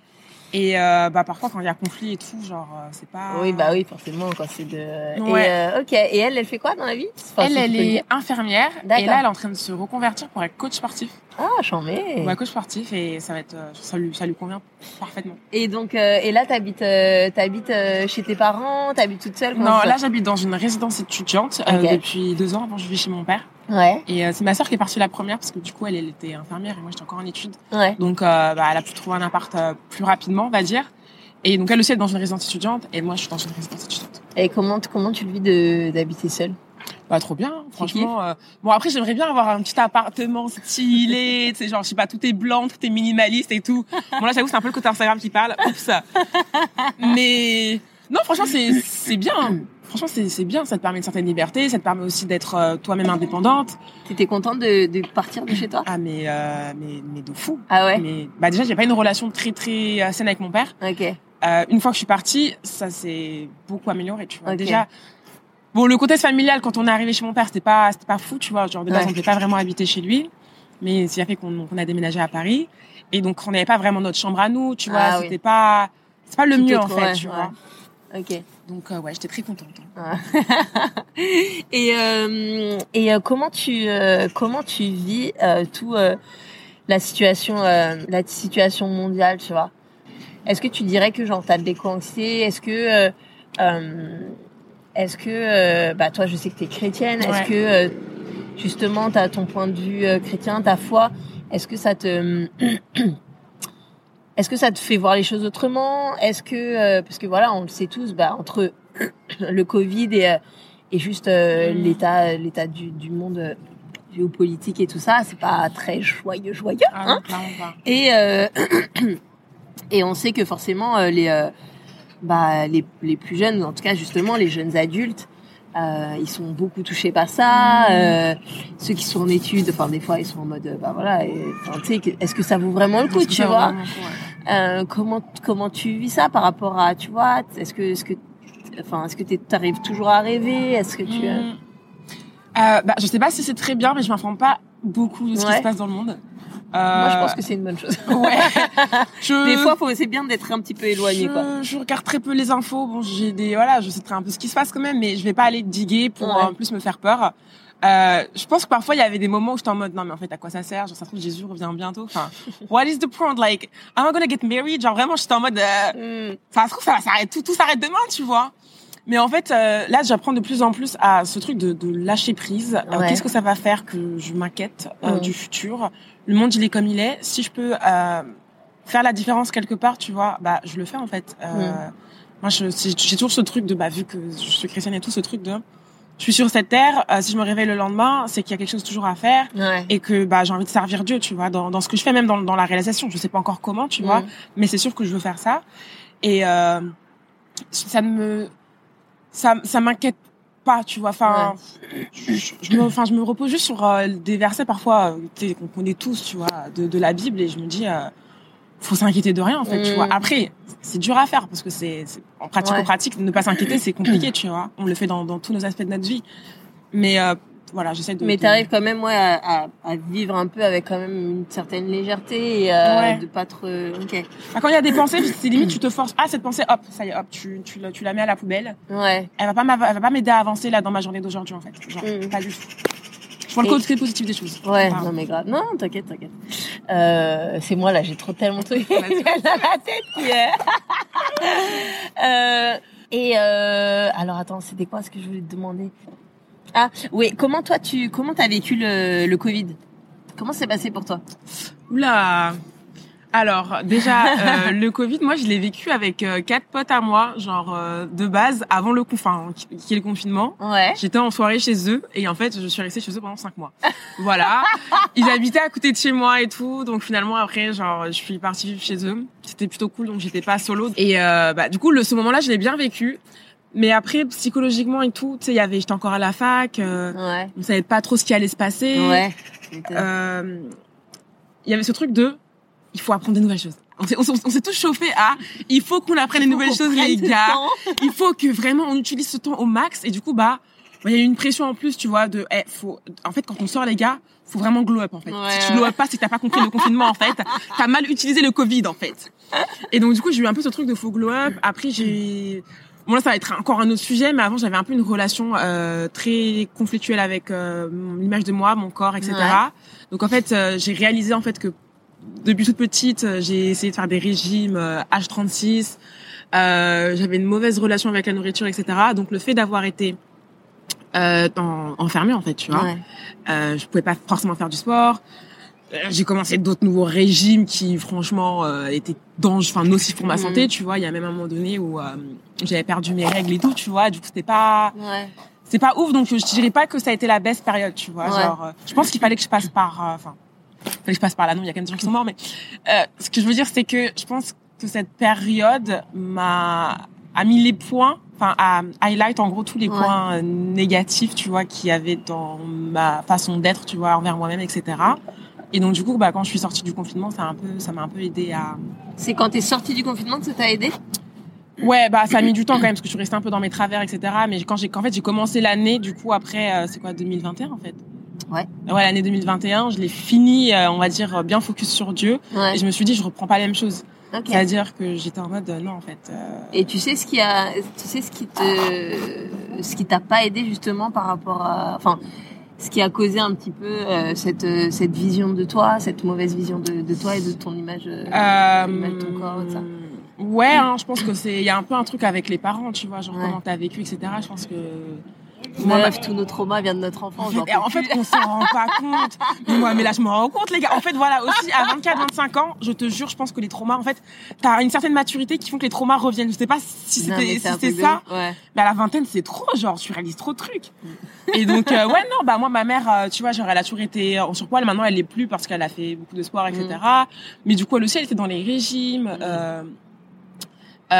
Et euh, bah parfois quand il y a conflit et tout, genre euh, c'est pas. Oui, bah oui, forcément, quand c'est de. Ouais. Et, euh, ok. Et elle, elle fait quoi dans la vie? Enfin, Elle, elle est infirmière et là elle est en train de se reconvertir pour être coach sportif. Ah, j'en mets. Ouais, coach sportif et ça va être, euh, ça lui, ça lui convient parfaitement. Et donc, euh, et là, t'habites, euh, t'habites chez tes parents, t'habites toute seule Non, là j'habite dans une résidence étudiante euh, Ok. depuis deux ans. Avant je vis chez mon père Ouais, et euh, c'est ma sœur qui est partie la première parce que du coup elle, elle était infirmière et moi j'étais encore en études. ouais. Donc euh, bah, elle a pu trouver un appart euh, plus rapidement, on va dire. Et donc elle aussi elle est dans une résidence étudiante et moi je suis dans une résidence étudiante. Et comment, comment tu le vis de, d'habiter seule? Bah trop bien, franchement. euh, Bon après j'aimerais bien avoir un petit appartement stylé, tu sais genre je sais pas tout est blanc, tout est minimaliste et tout. Bon là j'avoue c'est un peu le côté Instagram qui parle. Oups. <laughs> Mais non franchement c'est c'est bien. Franchement c'est bien, ça te permet une certaine liberté, ça te permet aussi d'être euh, toi-même indépendante. T'étais contente de, de partir de chez toi? Ah mais euh, mais mais de fou. Ah ouais? Mais bah déjà j'ai pas une relation très très euh, saine avec mon père. Ok. Euh, une fois que je suis partie, ça s'est beaucoup amélioré, tu vois. Déjà, bon, le contexte familial, quand on est arrivé chez mon père, c'était pas, c'était pas fou, tu vois. Genre, de base, Ouais. on n'était pas vraiment habité chez lui. Mais c'est fait qu'on a déménagé à Paris. Et donc, on n'avait pas vraiment notre chambre à nous, tu vois. Ah oui. c'était pas, c'est pas le mieux, en fait, ouais, tu ouais. vois. Ok. Donc, euh, ouais, j'étais très contente. <laughs> et euh, et euh, comment tu euh, comment tu vis euh, tout euh, la situation euh, la situation mondiale tu vois? Est-ce que tu dirais que genre t'as de l'éco-anxiété est-ce que euh, euh, est-ce que euh, bah toi je sais que t'es chrétienne. Ouais. est-ce que euh, justement t'as ton point de vue chrétien ta foi? Est-ce que ça te <clears throat> est-ce que ça te fait voir les choses autrement? Est-ce que euh, parce que voilà, on le sait tous, bah entre le Covid et euh, et juste euh, l'état l'état du, du monde géopolitique et tout ça, c'est pas très joyeux joyeux. Ah, Hein? et euh, <clears throat> et on sait que forcément les euh, bah les les plus jeunes, ou en tout cas justement les jeunes adultes, euh, ils sont beaucoup touchés par ça. Euh, ceux qui sont en études, enfin des fois ils sont en mode, euh, bah voilà, est-ce que ça vaut vraiment le coup, tu vois? coup, ouais. euh, Comment comment tu vis ça par rapport à, tu vois, est-ce que est-ce que Enfin, est-ce que tu arrives toujours à rêver? Est-ce que tu... Mm. Euh, bah, je sais pas si c'est très bien, mais je m'informe pas beaucoup de ce qui se passe dans le monde. Moi, je Euh, pense que c'est une bonne chose. <laughs> ouais. <laughs> je, Des fois, faut, c'est bien d'être un petit peu éloigné, je, quoi. je regarde très peu les infos. Bon, j'ai des voilà, je sais très un peu ce qui se passe quand même, mais je vais pas aller diguer pour Ouais. en plus me faire peur. Euh, je pense que parfois il y avait des moments où j'étais en mode non mais en fait à quoi ça sert? Genre ça se trouve Jésus revient bientôt enfin <laughs> what is the point? Like am I gonna get married? Genre vraiment j'étais en mode euh, Mm. ça se trouve ça va s'arrêter tout tout s'arrête demain tu vois mais en fait euh, là j'apprends de plus en plus à ce truc de, de lâcher prise Euh, qu'est-ce que ça va faire que je m'inquiète euh, Mhm. du futur? Le monde il est comme il est si je peux euh, faire la différence quelque part tu vois bah je le fais en fait euh, Mhm. moi j'ai toujours ce truc de bah vu que je suis chrétienne et tout ce truc de je suis sur cette terre euh, si je me réveille le lendemain c'est qu'il y a quelque chose toujours à faire Ouais. et que bah j'ai envie de servir Dieu tu vois dans, dans ce que je fais même dans, dans la réalisation je sais pas encore comment tu vois Mm. mais c'est sûr que je veux faire ça et euh, ça ne me ça ça m'inquiète pas tu vois. Enfin je, je- je me enfin je me repose juste sur euh, des versets parfois euh, qu'on connaît tous tu vois de, de la Bible et je me dis euh, faut s'inquiéter de rien en fait tu Mm. vois après c'est dur à faire parce que c'est en pratique Ouais. au pratique ne pas s'inquiéter c'est compliqué tu vois. On le fait dans, dans tous nos aspects de notre vie. Mais euh, voilà j'essaie de Mais de- t'arrives quand même ouais à, à, vivre un peu avec quand même une certaine légèreté et euh, Ouais. de pas trop. Ok. Enfin, quand il y a des pensées, <laughs> c'est limite tu te forces. Ah cette pensée, hop, ça y est, hop, tu, tu, la- tu la mets à la poubelle. Ouais. Elle va pas elle va pas m'aider à avancer là dans ma journée d'aujourd'hui en fait. Genre, Mm. pas du tout. Je vois le côté positif des choses. Ouais. Non mais grave. Non, t'inquiète, t'inquiète. Euh, c'est moi là, j'ai trop tellement de trucs dans la tête <laughs> euh, et euh, alors attends, c'était quoi ce que je voulais te demander? Ah oui, comment toi tu comment t'as vécu le, le Covid? Comment c'est passé pour toi? Oula. Alors déjà <laughs> euh, le Covid, moi je l'ai vécu avec euh, quatre potes à moi, genre euh, de base avant le coup, enfin qui, est le confinement. Ouais. J'étais en soirée chez eux et en fait je suis restée chez eux pendant cinq mois. Voilà. Ils habitaient à côté de chez moi et tout, donc finalement après genre je suis partie vivre chez eux. C'était plutôt cool, donc j'étais pas solo. Et euh, bah du coup le ce moment-là je l'ai bien vécu. Mais après psychologiquement et tout, tu sais il y avait j'étais encore à la fac, euh, Ouais. on savait pas trop ce qui allait se passer. Ouais. Euh, Il y avait ce truc de il faut apprendre des nouvelles choses. On s'est, on tous chauffés à il faut qu'on apprenne des nouvelles choses les gars <laughs> il faut que vraiment on utilise ce temps au max et du coup bah il y a eu une pression en plus tu vois de eh, faut en fait quand on sort les gars faut vraiment glow up en fait Ouais, si tu glow up pas c'est que t'as pas compris le confinement en fait t'as mal utilisé le covid en fait et donc du coup j'ai eu un peu ce truc de faut glow up après j'ai bon là ça va être encore un autre sujet mais avant j'avais un peu une relation euh, très conflictuelle avec euh, l'image de moi mon corps etc Ouais. donc en fait euh, j'ai réalisé en fait que depuis toute petite euh, j'ai essayé de faire des régimes euh, H36 euh, j'avais une mauvaise relation avec la nourriture, etc. Donc le fait d'avoir été euh, en- enfermée, en fait, tu vois, Ouais. euh, je pouvais pas forcément faire du sport. Euh, J'ai commencé d'autres nouveaux régimes qui, franchement, euh, étaient dangereux, enfin nocifs pour ma Mhm. santé. Tu vois, il y a même un moment donné où euh, j'avais perdu mes règles et tout. Tu vois, du coup, c'était pas, Ouais. c'est pas ouf. Donc je dirais pas que ça a été la best période. Tu vois, Ouais. genre, euh, je pense qu'il fallait que je passe par, euh, enfin, fallait que je passe par là. Non, il y a quand même des gens qui sont morts, mais euh, ce que je veux dire, c'est que je pense que cette période m'a a mis les points, enfin, a highlight en gros tous les Ouais. points négatifs, tu vois, qu'il y avait dans ma façon d'être, tu vois, envers moi-même, etc. Et donc du coup, bah, quand je suis sortie du confinement, ça a un peu, ça m'a un peu aidé à. C'est quand t'es sortie du confinement que ça t'a aidé Ouais, bah ça a mis du temps quand même parce que je suis restée un peu dans mes travers, etc. Mais quand j'ai, qu'en fait, j'ai commencé l'année, du coup après, euh, c'est quoi, 2021 en fait? Ouais. Ouais, l'année 2021, je l'ai fini, euh, on va dire bien focus sur Dieu. Ouais. Et je me suis dit, je reprends pas la même chose. C'est-à-dire que j'étais en mode, euh, non, en fait. euh, Et tu sais ce qui a, tu sais ce qui te, ce qui t'a pas aidé justement par rapport à, enfin, ce qui a causé un petit peu euh, cette euh, cette vision de toi, cette mauvaise vision de, de toi et de ton image, euh, euh, de ton corps et ça. Ouais, hein, je pense que c'est, il y a un peu un truc avec les parents, tu vois, genre Ouais. comment t'as vécu, etc. Je pense que. Moi, tous nos traumas viennent de notre En enfance. fait, j'en en fait, on s'en rend pas compte. Mais moi, mais là, je me rends compte, les gars. En fait, voilà, aussi, à 24, 25 ans, je te jure, je pense que les traumas, en fait, t'as une certaine maturité qui font que les traumas reviennent. Je sais pas si c'était, si de ça. Ouais. Mais à la vingtaine, c'est trop, genre, tu réalises trop de trucs. Et donc, euh, ouais, non, bah, moi, ma mère, euh, tu vois, genre, elle a toujours été en surpoids. Maintenant, elle l'est plus parce qu'elle a fait beaucoup de sport, etc. Mais du coup, elle aussi, elle était dans les régimes, euh,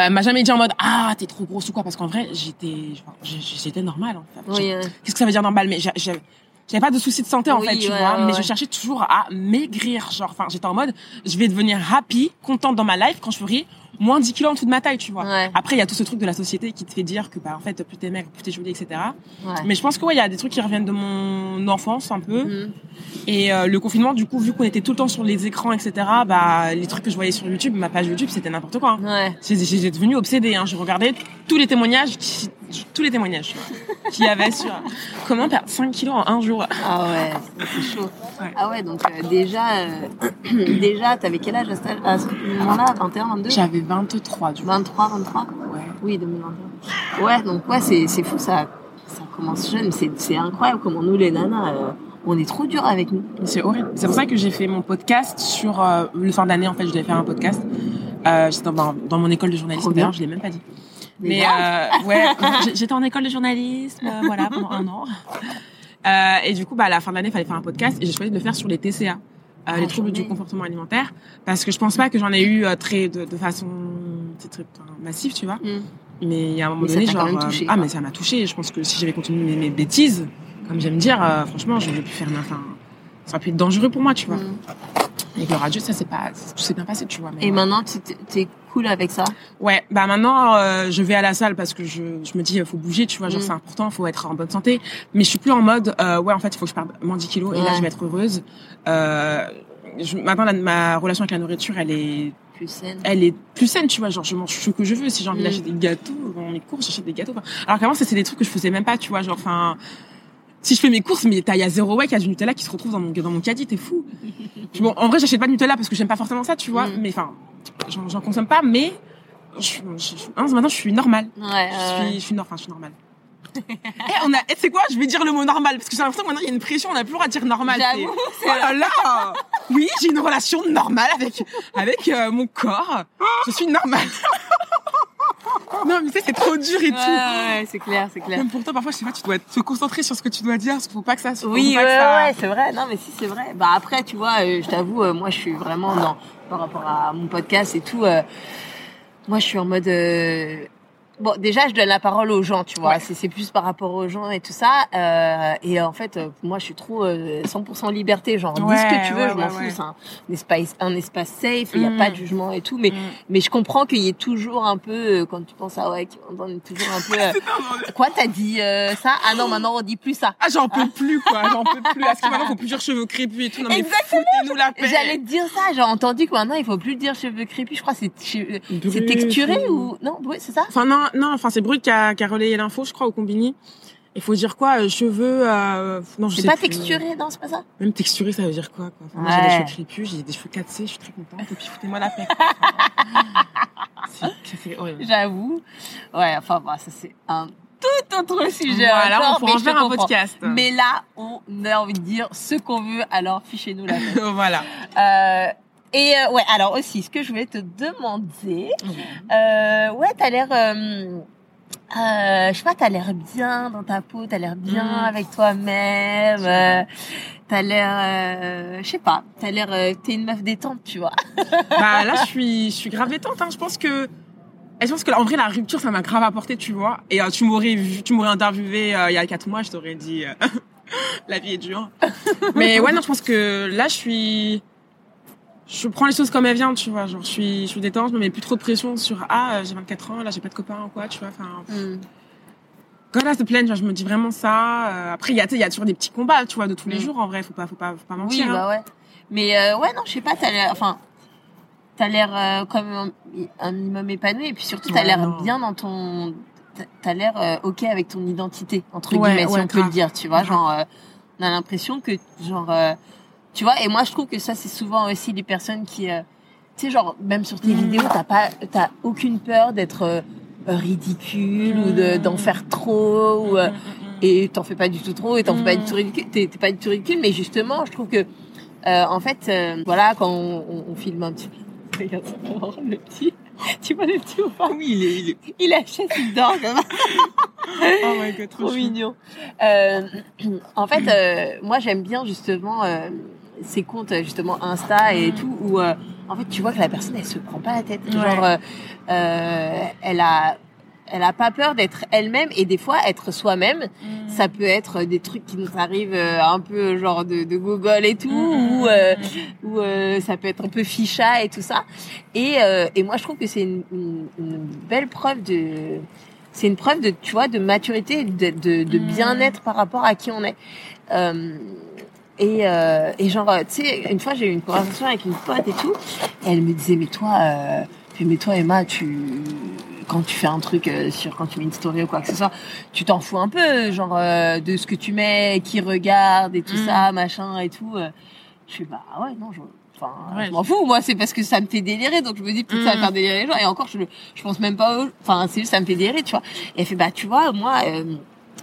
elle m'a jamais dit en mode ah t'es trop grosse ou quoi parce qu'en vrai j'étais j'étais normale en fait. Oui, euh, Qu'est-ce que ça veut dire normal? Mais j'avais pas de soucis de santé en Oui, fait, tu ouais, vois. ouais, mais je cherchais toujours à maigrir, genre. Enfin, j'étais en mode, je vais devenir happy, contente dans ma life quand je ferai moins 10 kilos en dessous de ma taille, tu vois. Ouais. Après, il y a tout ce truc de la société qui te fait dire que, bah, en fait, plus t'es maigre, plus t'es jolie, etc. ouais. Mais je pense que ouais, il y a des trucs qui reviennent de mon enfance un peu. Mhm. Et euh, le confinement, du coup, vu qu'on était tout le temps sur les écrans, etc. Bah, les trucs que je voyais sur YouTube, ma page YouTube, c'était n'importe quoi. hein. Ouais. J'ai- j'ai- J'ai devenu obsédée. Hein. Je regardais tous les témoignages, qui- tous les témoignages qu'il y avait sur comment perdre 5 kilos en un jour. Ah ouais, c'est chaud. Ouais. Ah ouais, donc euh, déjà, euh, <clears throat> déjà, t'avais quel âge à ce, moment-là 21, 22 J'avais 23 du coup. 23, 23 Ouais. Oui, 2021. Ouais, donc ouais, c'est c'est fou, ça, ça commence jeune. C'est c'est incroyable comment nous, les nanas, euh, on est trop dur avec nous. C'est horrible. C'est pour ça que j'ai fait mon podcast sur le fin d'année. En fait, je devais faire un podcast. Euh, dans, dans mon école de journalisme. D'ailleurs, je l'ai même pas dit. Mais Mais euh, ouais, <laughs> j'étais en école de journalisme, euh, voilà, pendant un an. Euh, et du coup, bah, à la fin de l'année, il fallait faire un podcast et j'ai choisi de le faire sur les TCA, euh, Ah, les troubles j'en ai. du comportement alimentaire, parce que je pense pas que j'en ai eu euh, très de, de façon très, massive, tu vois. Mm. Mais il y a un moment Mais donné, genre, euh, touché, ah mais ça m'a touché. Je pense que si j'avais continué mes, mes bêtises, comme j'aime dire, euh, franchement, j'aurais pu faire, enfin, ça aurait pu être dangereux pour moi, tu vois. Mm. Avec le radio, ça c'est pas, tout s'est bien passé, tu vois. Mais, Et maintenant, tu t'es cool avec ça Ouais, bah maintenant euh, je vais à la salle parce que je, je me dis il faut bouger, tu vois, genre Mm. c'est important, faut être en bonne santé. Mais je suis plus en mode euh, ouais en fait il faut que je perde moins 10 kilos et là je vais être heureuse. Euh, je, maintenant la- ma relation avec la nourriture elle est Plus saine elle est plus saine, tu vois, genre je mange ce que je veux. Si j'ai envie Mm. d'acheter des gâteaux dans mes courses, j'achète des gâteaux. Enfin, alors qu'avant c'était des trucs que je faisais même pas, tu vois, genre enfin. Si je fais mes courses, mais t'as- il y a zéro way, il y a du Nutella qui se retrouve dans mon, dans mon caddie, t'es fou. <laughs> bon, en vrai, j'achète pas de Nutella parce que j'aime pas forcément ça, tu vois. Mm. Mais enfin, j'en j'en consomme pas, mais je, je- je- hein, maintenant je suis normale. Ouais, Je suis, je suis, enfin, je suis normale. <laughs> Eh, on a, eh, c'est quoi Je vais dire le mot normal? Parce que j'ai l'impression que maintenant il y a une pression, on n'a plus le droit de dire normal. J'avoue, c'est- Oh là là Oui, j'ai une relation normale avec avec euh, mon corps. Je suis normale. <laughs> non, mais tu sais, c'est trop dur et Ouais, tout. ouais, c'est clair, c'est clair. Même pour toi, parfois, je sais pas, tu dois te concentrer sur ce que tu dois dire, parce qu'il faut pas que ça. Oui, ça- ouais, c'est vrai. Non, mais si, c'est vrai. Bah après, tu vois, euh, je t'avoue, euh, moi, je suis vraiment dans par rapport à mon podcast et tout. euh, moi, je suis en mode. euh, Bon, déjà, je donne la parole aux gens, tu vois. Ouais. C'est c'est plus par rapport aux gens et tout ça. Euh, et en fait, euh, moi, je suis trop euh, 100% liberté. Genre, dis ce que tu veux, ouais, je m'en ouais, fous. ouais. C'est un espace, un espace safe. Il n'y a Mm. pas de jugement et tout. Mais, Mm. mais je comprends qu'il y ait toujours un peu, euh, quand tu penses à ouais, qui entendent toujours un peu. <laughs> euh, quoi, t'as dit euh, ça? Ah non, maintenant on dit plus ça. Ah, j'en peux plus, quoi. J'en peux plus. Est-ce que maintenant, <laughs> faut plus dire cheveux crépus et tout Non, mais Exactement. la paix. J'allais te dire ça, j'ai entendu que maintenant il faut plus dire cheveux crépus, je crois que c'est texturé ou- non, ouais, c'est ça? Enfin non, non, enfin c'est Brut qui a, qui a relayé l'info, je crois, au Combini. Il faut dire quoi euh, Cheveux, euh, non, je C'est sais pas plus. texturé, non, c'est pas ça? Même texturé, ça veut dire quoi, quoi? Enfin, j'ai des cheveux crépus, j'ai des cheveux 4C, je suis très contente. Et puis foutez-moi la paix. <laughs> c'est, c'est horrible. J'avoue. Ouais, enfin bah, ça c'est un tout autre sujet. Voilà, encore, on pourra mais en faire un podcast. Mais là, on a envie de dire ce qu'on veut, alors fichez-nous la paix. <laughs> voilà. Euh, et euh, ouais, alors aussi, ce que je voulais te demander, Euh, ouais, t'as l'air, euh, euh, je sais pas, t'as l'air bien dans ta peau, t'as l'air bien Mm. avec toi-même, euh, t'as l'air, euh, je sais pas, t'as l'air, euh, t'es une meuf détente, tu vois. bah <laughs> là, je suis, je suis grave détente. Hein. Je pense que, et je pense que en vrai, la rupture, ça m'a grave apporté, tu vois. Et tu m'aurais tu m'aurais interviewé il y a quatre mois, je t'aurais dit, <laughs> la vie est dure. <laughs> Mais ouais, non, je pense que là, je suis, je prends les choses comme elles viennent, tu vois. Genre, je suis, je suis détente, je me mets plus trop de pression sur ah, euh, j'ai 24 ans, là, j'ai pas de copain ou quoi, tu vois. Enfin, God has the plan, genre, je me dis vraiment ça. Euh, après, il y a, il y a toujours des petits combats, tu vois, de tous les Mm. jours. En vrai, faut pas, faut pas, faut pas Oui, mentir. hein. bah ouais. Mais euh, ouais, non, je sais pas, t'as l'air, enfin, t'as l'air euh, comme un, un minimum épanoui, et puis surtout, t'as Ouais, l'air non. bien dans ton, t'as- l'air euh, ok avec ton identité entre Ouais, guillemets, si ouais, on peut le dire, tu vois, genre, on a l'impression que, genre, tu vois, et moi, je trouve que ça, c'est souvent aussi les personnes qui, euh, tu sais, genre, même sur tes Mm. vidéos, t'as pas, t'as aucune peur d'être euh, ridicule ou de, d'en faire trop ou euh, Mm, mm, et t'en fais pas du tout trop et t'en fais pas du tout ridicule t'es t'es pas du tout ridicule mais justement je trouve que euh, en fait euh, voilà quand on, on- on filme un petit regarde ça, le petit <laughs> tu vois le petit ou pas Oui, il est, il est. il achète il dort Oh my god, trop trop mignon. Euh, <clears throat> en fait euh, moi j'aime bien justement euh, ces comptes justement Insta et Mm. tout où euh, en fait, tu vois que la personne, elle se prend pas la tête. Ouais. Genre, euh, euh, elle a, elle a pas peur d'être elle-même et des fois être soi-même. Mm. Ça peut être des trucs qui nous arrivent euh, un peu genre de, de Google et tout, Mm, ou euh, ou euh, ça peut être un peu ficha et tout ça. Et euh, et moi, je trouve que c'est une, une, une belle preuve de c'est une preuve de tu vois de maturité de, de, de bien-être par rapport à qui on est euh, et, euh, et genre tu sais une fois j'ai eu une conversation avec une pote et tout et elle me disait mais toi euh, mais toi Emma tu quand tu fais un truc euh, sur quand tu mets une story ou quoi que ce soit tu t'en fous un peu genre euh, de ce que tu mets qui regarde et tout Mm. ça machin et tout euh. je fais bah ouais non je Enfin, Ouais. je m'en fous. Moi, c'est parce que ça me fait délirer. Donc, je me dis, peut-être ça va Mm. faire délirer les gens. Et encore, je, je pense même pas. Enfin, c'est juste, ça me fait délirer, tu vois. Et elle fait, bah, tu vois, moi, euh,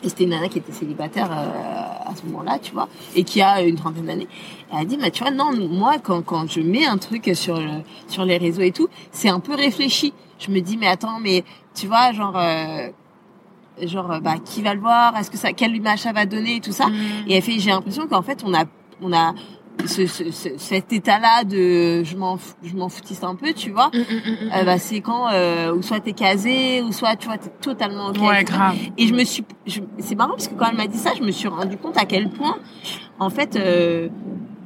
et c'était une nana qui était célibataire euh, à ce moment-là, tu vois, et qui a une trentaine d'années. Elle a dit, bah, tu vois, non, moi, quand, quand je mets un truc sur, le- sur les réseaux et tout, c'est un peu réfléchi. Je me dis, mais attends, mais tu vois, genre, euh, genre, euh, bah, qui va le voir? Est-ce que ça, quelle image ça va donner et tout ça? Mm. et elle fait, j'ai l'impression qu'en fait, on a, on a ce, ce- ce- cet état-là de, je m'en, je m'en foutisse un peu, tu vois. Mm, mm, mm. Euh, bah, c'est quand, euh, ou soit t'es casé, ou soit, tu vois, t'es totalement ok. ouais, grave. Et je me suis, c'est marrant parce que quand elle m'a dit ça, je me suis rendu compte à quel point, en fait, euh,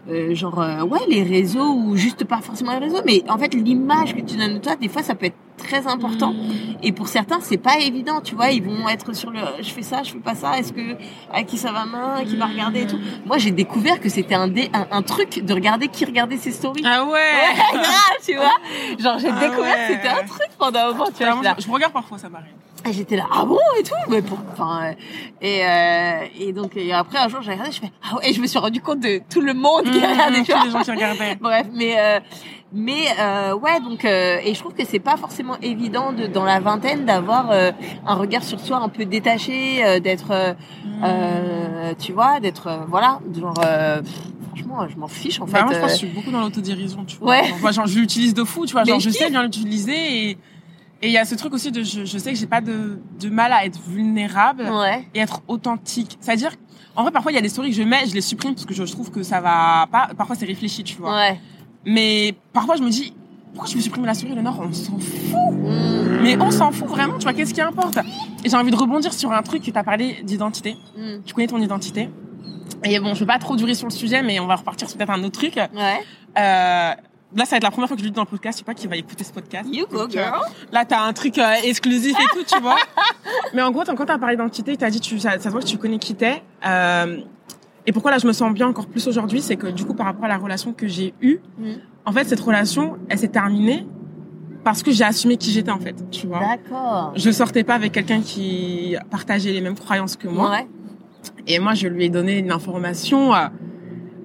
euh, genre, euh, ouais, les réseaux ou juste pas forcément les réseaux, mais en fait, l'image que tu donnes de toi, des fois, ça peut être très important. Et pour certains, c'est pas évident, tu vois. Ils vont être sur le, je fais ça, je fais pas ça. Est-ce que à qui ça va main, qui va regarder et tout. Moi, j'ai découvert que c'était un, dé, un, un truc de regarder qui regardait ses stories. Ah ouais. <laughs> Ouais, grave, tu vois. Genre, j'ai Ah découvert ouais. que c'était un truc pendant un moment, tu vois. Je, je me regarde parfois, ça m'arrive. Et j'étais là, ah bon et tout, mais pour, enfin, euh, et euh, et donc et après un jour j'ai regardé, je fais ah ouais, et je me suis rendu compte de tout le monde qui Mm, regardait, tu vois. les gens qui regardaient. <laughs> Bref, mais euh, mais euh, ouais, donc euh, et je trouve que c'est pas forcément évident de dans la vingtaine d'avoir euh, un regard sur soi un peu détaché, euh, d'être, euh, euh, tu vois, d'être voilà, genre euh, franchement, je m'en fiche en fait. Bah, moi, je pense que je suis beaucoup dans l'autodérision, tu vois. Ouais. Genre, moi, genre, je l'utilise de fou, tu vois. Genre, je sais bien l'utiliser et et il y a ce truc aussi de je, je sais que j'ai pas de, de mal à être vulnérable ouais, et être authentique. C'est-à-dire, en vrai, parfois, il y a des stories que je mets, je les supprime parce que je, je trouve que ça va pas. Parfois, c'est réfléchi, tu vois. ouais. Mais parfois, je me dis, pourquoi je veux supprimer la story, Léonore On s'en fout. Mm, Mais on s'en fout vraiment, tu vois. Qu'est-ce qui importe? Et j'ai envie de rebondir sur un truc que t'as parlé d'identité. mm, Tu connais ton identité. Et bon, je veux pas trop durer sur le sujet, mais on va repartir sur peut-être un autre truc. ouais. Euh, là, ça va être la première fois que je le dis dans le podcast. Je sais pas qui va écouter ce podcast. You go Donc, girl. euh, Là, t'as un truc euh, exclusif et tout, tu vois. <laughs> Mais en gros, quand t'as parlé d'identité, t'as dit, tu, ça, ça se voit que tu connais qui t'es. Euh, et pourquoi là, je me sens bien encore plus aujourd'hui, c'est que du coup, par rapport à la relation que j'ai eue, Mm. en fait, cette relation, elle s'est terminée parce que j'ai assumé qui j'étais, en fait, tu vois. D'accord. Je sortais pas avec quelqu'un qui partageait les mêmes croyances que moi. Ouais. Et moi, je lui ai donné une information euh,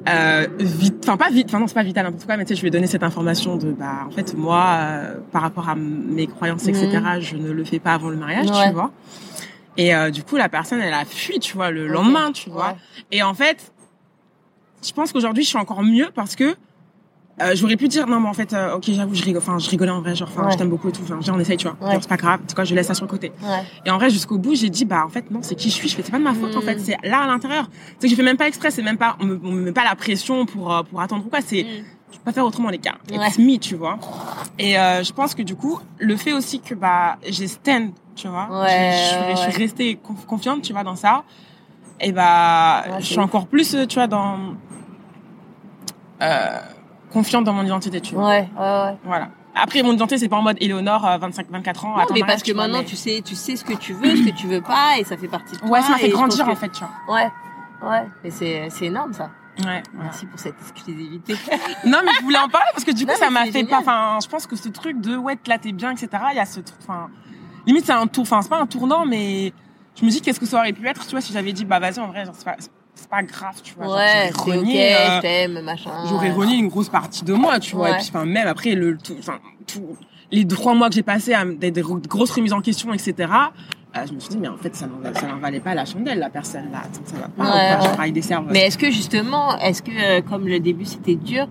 euh, vite, enfin pas vite, enfin non, c'est pas vital n'importe quoi, mais tu sais, je lui ai donné cette information de, bah, en fait, moi, euh, par rapport à mes croyances, etc., je ne le fais pas avant le mariage, Ouais. tu vois. Et euh, du coup, la personne, elle a fui, tu vois, le lendemain, tu vois. Ouais. Et en fait, je pense qu'aujourd'hui, je suis encore mieux parce que euh, j'aurais pu dire non mais en fait euh, ok j'avoue je rigole enfin je rigolais en vrai genre enfin Ouais. je t'aime beaucoup et tout enfin on essaye tu vois Ouais. C'est pas grave c'est quoi je laisse ça sur le côté Ouais. et en vrai, jusqu'au bout, j'ai dit, bah, en fait, non, c'est qui je suis. Je fais, c'est pas de ma faute, en fait. C'est là à l'intérieur. C'est que je fais même pas exprès. C'est même pas, on me, on me met pas la pression pour, euh, pour attendre ou quoi. C'est, Mm. je peux pas faire autrement, les gars. It's me, tu vois. Et, euh, je pense que du coup, le fait aussi que, bah, j'ai stand, tu vois. Je, suis- restée conf- confiante, tu vois, dans ça. Et bah, je suis encore plus, tu vois, dans, euh, confiante dans mon identité, tu vois. Ouais, ouais, ouais. Voilà. Après, mon identité, c'est pas en mode Éléonore, euh, 25, 24 ans. Non, mais parce que maintenant, mais- tu sais, tu sais ce que tu veux, ce que tu veux pas, et ça fait partie de toi. Ouais, ça m'a fait grandir, que- en fait, tu vois. Ouais, ouais. Mais c'est, c'est énorme, ça. Ouais. Merci pour cette exclusivité. <laughs> Non, mais je voulais en parler parce que du coup, Non, ça m'a fait pas. Enfin, je pense que ce truc de ouais, là t'es bien, etc. Il y a ce truc. Enfin, limite c'est un tour. Enfin, c'est pas un tournant, mais je me dis qu'est-ce que ça aurait pu être, tu vois, si j'avais dit bah vas-y en vrai, genre, c'est pas, c'est pas grave, tu vois. ouais, c'est ok, euh, machin. J'aurais renié une grosse partie de moi, tu vois. Ouais. Et puis, même après le tout, les trois mois que j'ai passé à des, des grosses remises en question, etc. euh, je me suis dit mais en fait ça n'en valait pas la chandelle la personne là ça va pas Ouais, ouais. je travaille des cerveaux Mais est-ce que justement, est-ce que euh, comme le début c'était dur,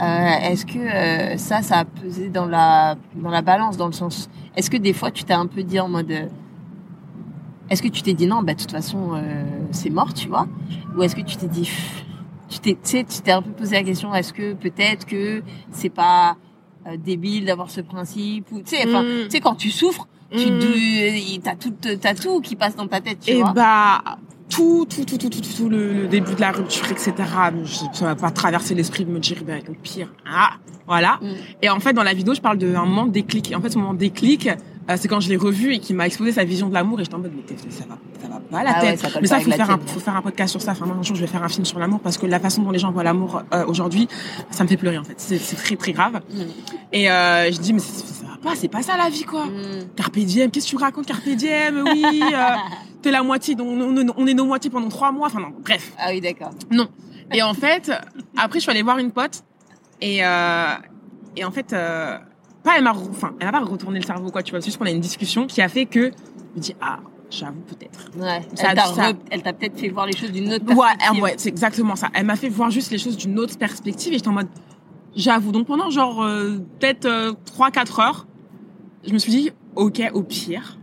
euh, est-ce que euh, ça, ça a pesé dans la dans la balance, dans le sens, est-ce que des fois tu t'es un peu dit en mode, est-ce que tu t'es dit non, bah de toute façon euh, c'est mort, tu vois, ou est-ce que tu t'es dit, tu t'es, tu sais, tu t'es un peu posé la question, est-ce que peut-être que c'est pas euh, débile d'avoir ce principe ou, tu sais, enfin, Mm. tu sais, quand tu souffres, tu Mm. te- t'as tout, t'as tout qui passe dans ta tête, tu Et vois? bah, tout, tout, tout, tout, tout, tout, le, le début de la rupture, etc. je- Ça m'a pas traversé l'esprit de me dire, ben, au pire, ah, voilà. Mm. Et en fait, dans la vidéo, je parle d'un moment déclic. Et en fait, ce moment déclic, euh, c'est quand je l'ai revu et qui m'a exposé sa vision de l'amour. Et j'étais en mode, mais ça va, ça va pas à la Ah ouais, tête. ça colle mais ça, faut faire, un, faut faire un podcast sur ça. Enfin, un jour, je vais faire un film sur l'amour parce que la façon dont les gens voient l'amour euh, aujourd'hui, ça me fait pleurer, en fait. C'est très, très grave. Mm. Et euh, je dis, mais ça ça va pas, c'est pas ça la vie, quoi. Mm. Carpe diem, qu'est-ce que tu racontes, Carpe diem? Oui, euh, <laughs> t'es la moitié, donc on, on- on est nos moitiés pendant trois mois. Enfin non, bref. Ah oui, d'accord. Non. Et en fait, après, je suis allée voir une pote et euh, et en fait, euh, pas elle m'a, re- enfin, elle m'a pas retourné le cerveau quoi, tu vois. C'est juste qu'on a une discussion qui a fait que je me dis ah, j'avoue peut-être. Ouais. Ça- elle t'a, ça- re- peut-être fait voir les choses d'une autre perspective. ouais, c'est exactement ça. Elle m'a fait voir juste les choses d'une autre perspective et j'étais en mode, j'avoue. Donc pendant genre euh, peut-être euh, 3-4 heures, je me suis dit, ok, au pire,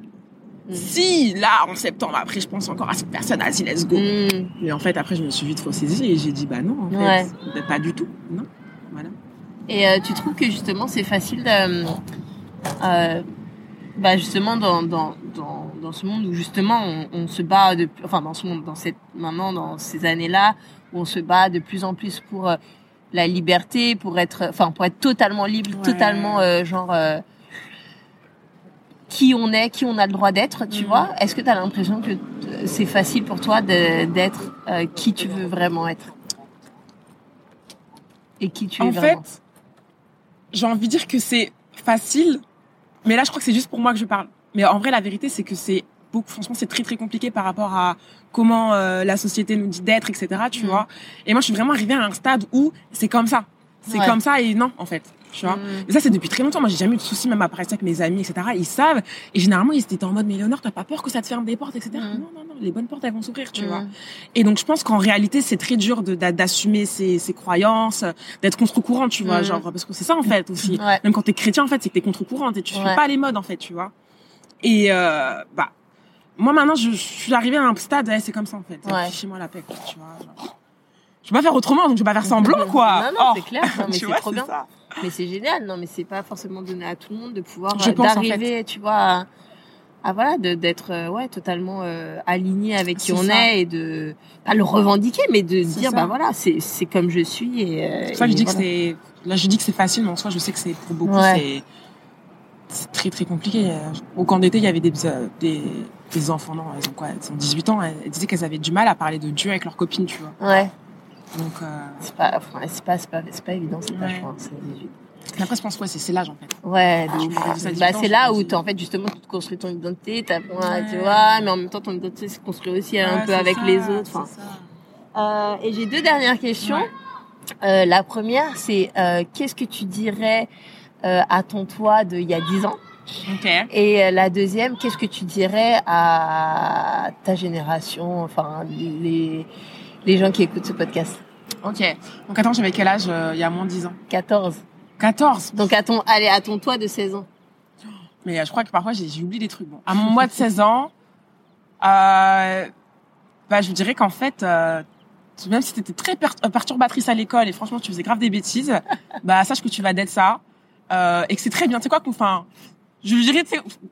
Mm. si là en septembre après je pense encore à cette personne, vas-y, let's go. Mm. Mais en fait après je me suis vite saisie et j'ai dit bah non, en fait, Ouais. bah, pas du tout, non. Voilà. Et euh, tu trouves que justement c'est facile de, euh, bah justement dans, dans, dans, dans ce monde où justement on, on se bat de enfin dans ce monde dans cette maintenant dans ces années là où on se bat de plus en plus pour euh, la liberté pour être enfin pour être totalement libre Ouais. totalement euh, genre euh, qui on est qui on a le droit d'être tu Mhm. vois est-ce que tu as l'impression que euh, c'est facile pour toi d'être euh, qui tu veux vraiment être? Et qui tu es En vraiment fait, j'ai envie de dire que c'est facile, mais là je crois que c'est juste pour moi que je parle. Mais en vrai la vérité c'est que c'est beaucoup, franchement c'est très très compliqué par rapport à comment euh, la société nous dit d'être, etc. Tu Mhm. vois. Et moi je suis vraiment arrivée à un stade où c'est comme ça. C'est Ouais. comme ça et non en fait. Tu vois. Mm. Mais ça, c'est depuis très longtemps. Moi, j'ai jamais eu de soucis, même à parler avec mes amis, etc. Ils savent. Et généralement, ils étaient en mode, mais Léonore, t'as pas peur que ça te ferme des portes, etc. Mm. Non, non, non. Les bonnes portes, elles vont s'ouvrir, tu Mm. vois. Et donc, je pense qu'en réalité, c'est très dur d'assumer ses, ses croyances, d'être contre-courant, tu vois. Mm. Genre, parce que c'est ça, en fait, aussi. <laughs> Ouais. Même quand t'es chrétien, en fait, c'est que t'es contre-courante et tu suis Ouais. pas les modes, en fait, tu vois. Et, euh, bah, moi, maintenant, je, je suis arrivée à un stade, c'est comme ça, en fait. Ouais. Chez-moi la paix, quoi, tu vois. genre. Je vais pas faire autrement, donc je vais pas faire semblant, <laughs> quoi. Non, non, Oh. c'est clair. Non, <laughs> mais Tu c'est vois, trop bien. ça. Mais c'est génial. Non, mais c'est pas forcément donné à tout le monde de pouvoir euh, en d'arriver, tu vois, à, à voilà, de d'être euh, ouais totalement euh, aligné avec qui on ça. est et de pas le revendiquer, mais de dire ça. bah voilà, c'est c'est comme je suis et. euh, C'est pour ça que je et dis voilà. que c'est, là, je dis que c'est facile, mais en soi, je sais que c'est, pour beaucoup, Ouais. c'est, très, très compliqué. Au camp d'été, il y avait des, des, des enfants, non, elles ont quoi, elles ont 18 ans, elles disaient qu'elles avaient du mal à parler de Dieu avec leurs copines, tu vois. Ouais. Donc, euh, C'est pas, enfin, c'est pas, c'est pas, c'est pas évident, c'est pas, Ouais. c'est 18. mais après, je pense, ouais, c'est, c'est l'âge, en fait. Ouais, Ah, à bah, 18 ans, c'est là où en fait, justement, tu te construis ton identité, t'as, ouais, tu vois, mais en même temps, ton identité se construit aussi un peu avec ça, les autres. c'est Enfin, ça. Euh, et j'ai deux dernières questions. Euh, la première, c'est euh, qu'est-ce que tu dirais euh, à ton toi de il y a 10 ans? Et la deuxième, qu'est-ce que tu dirais à ta génération, enfin les les gens qui écoutent ce podcast Ok. Donc, attends, j'avais quel âge, euh, il y a moins de 10 ans? 14. 14. Donc à ton allez à ton toi de 16 ans. Mais euh, je crois que parfois j'ai oublié des trucs. Bon, à mon mois de 16 ans, euh, bah, je vous dirais qu'en fait, même si t'étais très per- euh, perturbatrice à l'école et franchement tu faisais grave des bêtises, <laughs> bah sache que tu vas d'être ça et que c'est très bien. Tu sais quoi, enfin, je dirais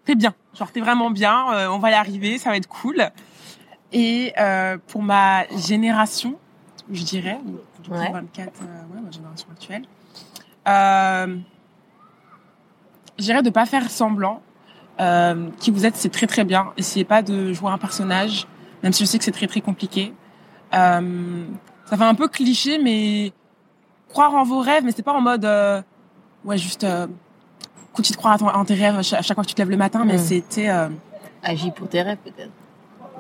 t'es bien, genre t'es vraiment bien. on va y arriver, ça va être cool. Et euh, pour ma génération, je dirais, Ouais. 24, euh, ouais, ma génération actuelle. Euh, je dirais de pas faire semblant. Qui vous êtes, c'est très très bien. Essayez pas de jouer un personnage, même si je sais que c'est très très compliqué. Ça fait un peu cliché, mais croire en vos rêves, mais c'est pas en mode ouais juste continue de croire à, ton- tes rêves à chaque fois que tu te lèves le matin, mais Mm. c'était Agis pour tes rêves peut-être.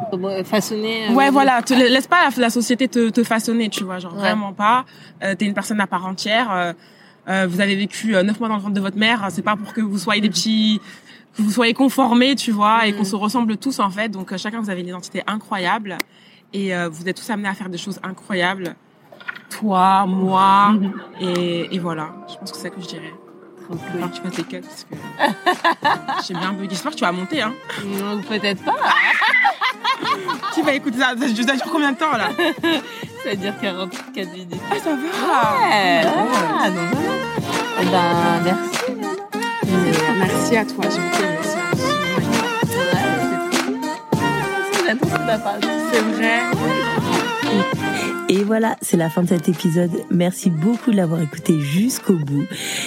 Comment- Façonner. euh, Ouais, voilà, laisse pas la, la société te, te façonner, tu vois, genre Ouais. vraiment pas. Euh, T'es une personne à part entière. euh, euh, vous avez vécu euh, neuf mois dans le ventre de votre mère. C'est pas pour que vous soyez des petits, que vous soyez conformés, tu vois, et qu'on se ressemble tous en fait. Donc euh, chacun vous avez une identité incroyable et euh, vous êtes tous amenés à faire des choses incroyables. Toi, moi, Mhm. et, et voilà. Je pense que c'est ça que je dirais. Que tu fasses cuts parce que <laughs> j'ai bien bugué. J'espère que tu vas monter, hein. Non, peut-être pas. <laughs> Qui va écouter ça Ça dure combien de temps là Ça veut dire 44 minutes. Ah, ça va Ouais, voilà, donc voilà. Eh ben, merci. Merci à toi, j'ai beaucoup aimé. J'adore ce que t'as parlé. C'est vrai. Et voilà, c'est la fin de cet épisode. Merci beaucoup de l'avoir écouté jusqu'au bout.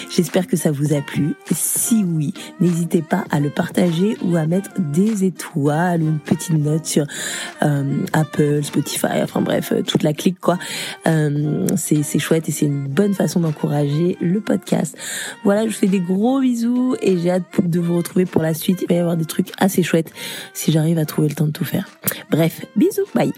J'espère que ça vous a plu. Si oui, n'hésitez pas à le partager ou à mettre des étoiles ou une petite note sur euh, Apple, Spotify, enfin bref, euh, toute la clique quoi. Euh, c'est chouette et c'est une bonne façon d'encourager le podcast. Voilà, je vous fais des gros bisous et j'ai hâte de vous retrouver pour la suite. Il va y avoir des trucs assez chouettes si j'arrive à trouver le temps de tout faire. Bref, bisous, bye.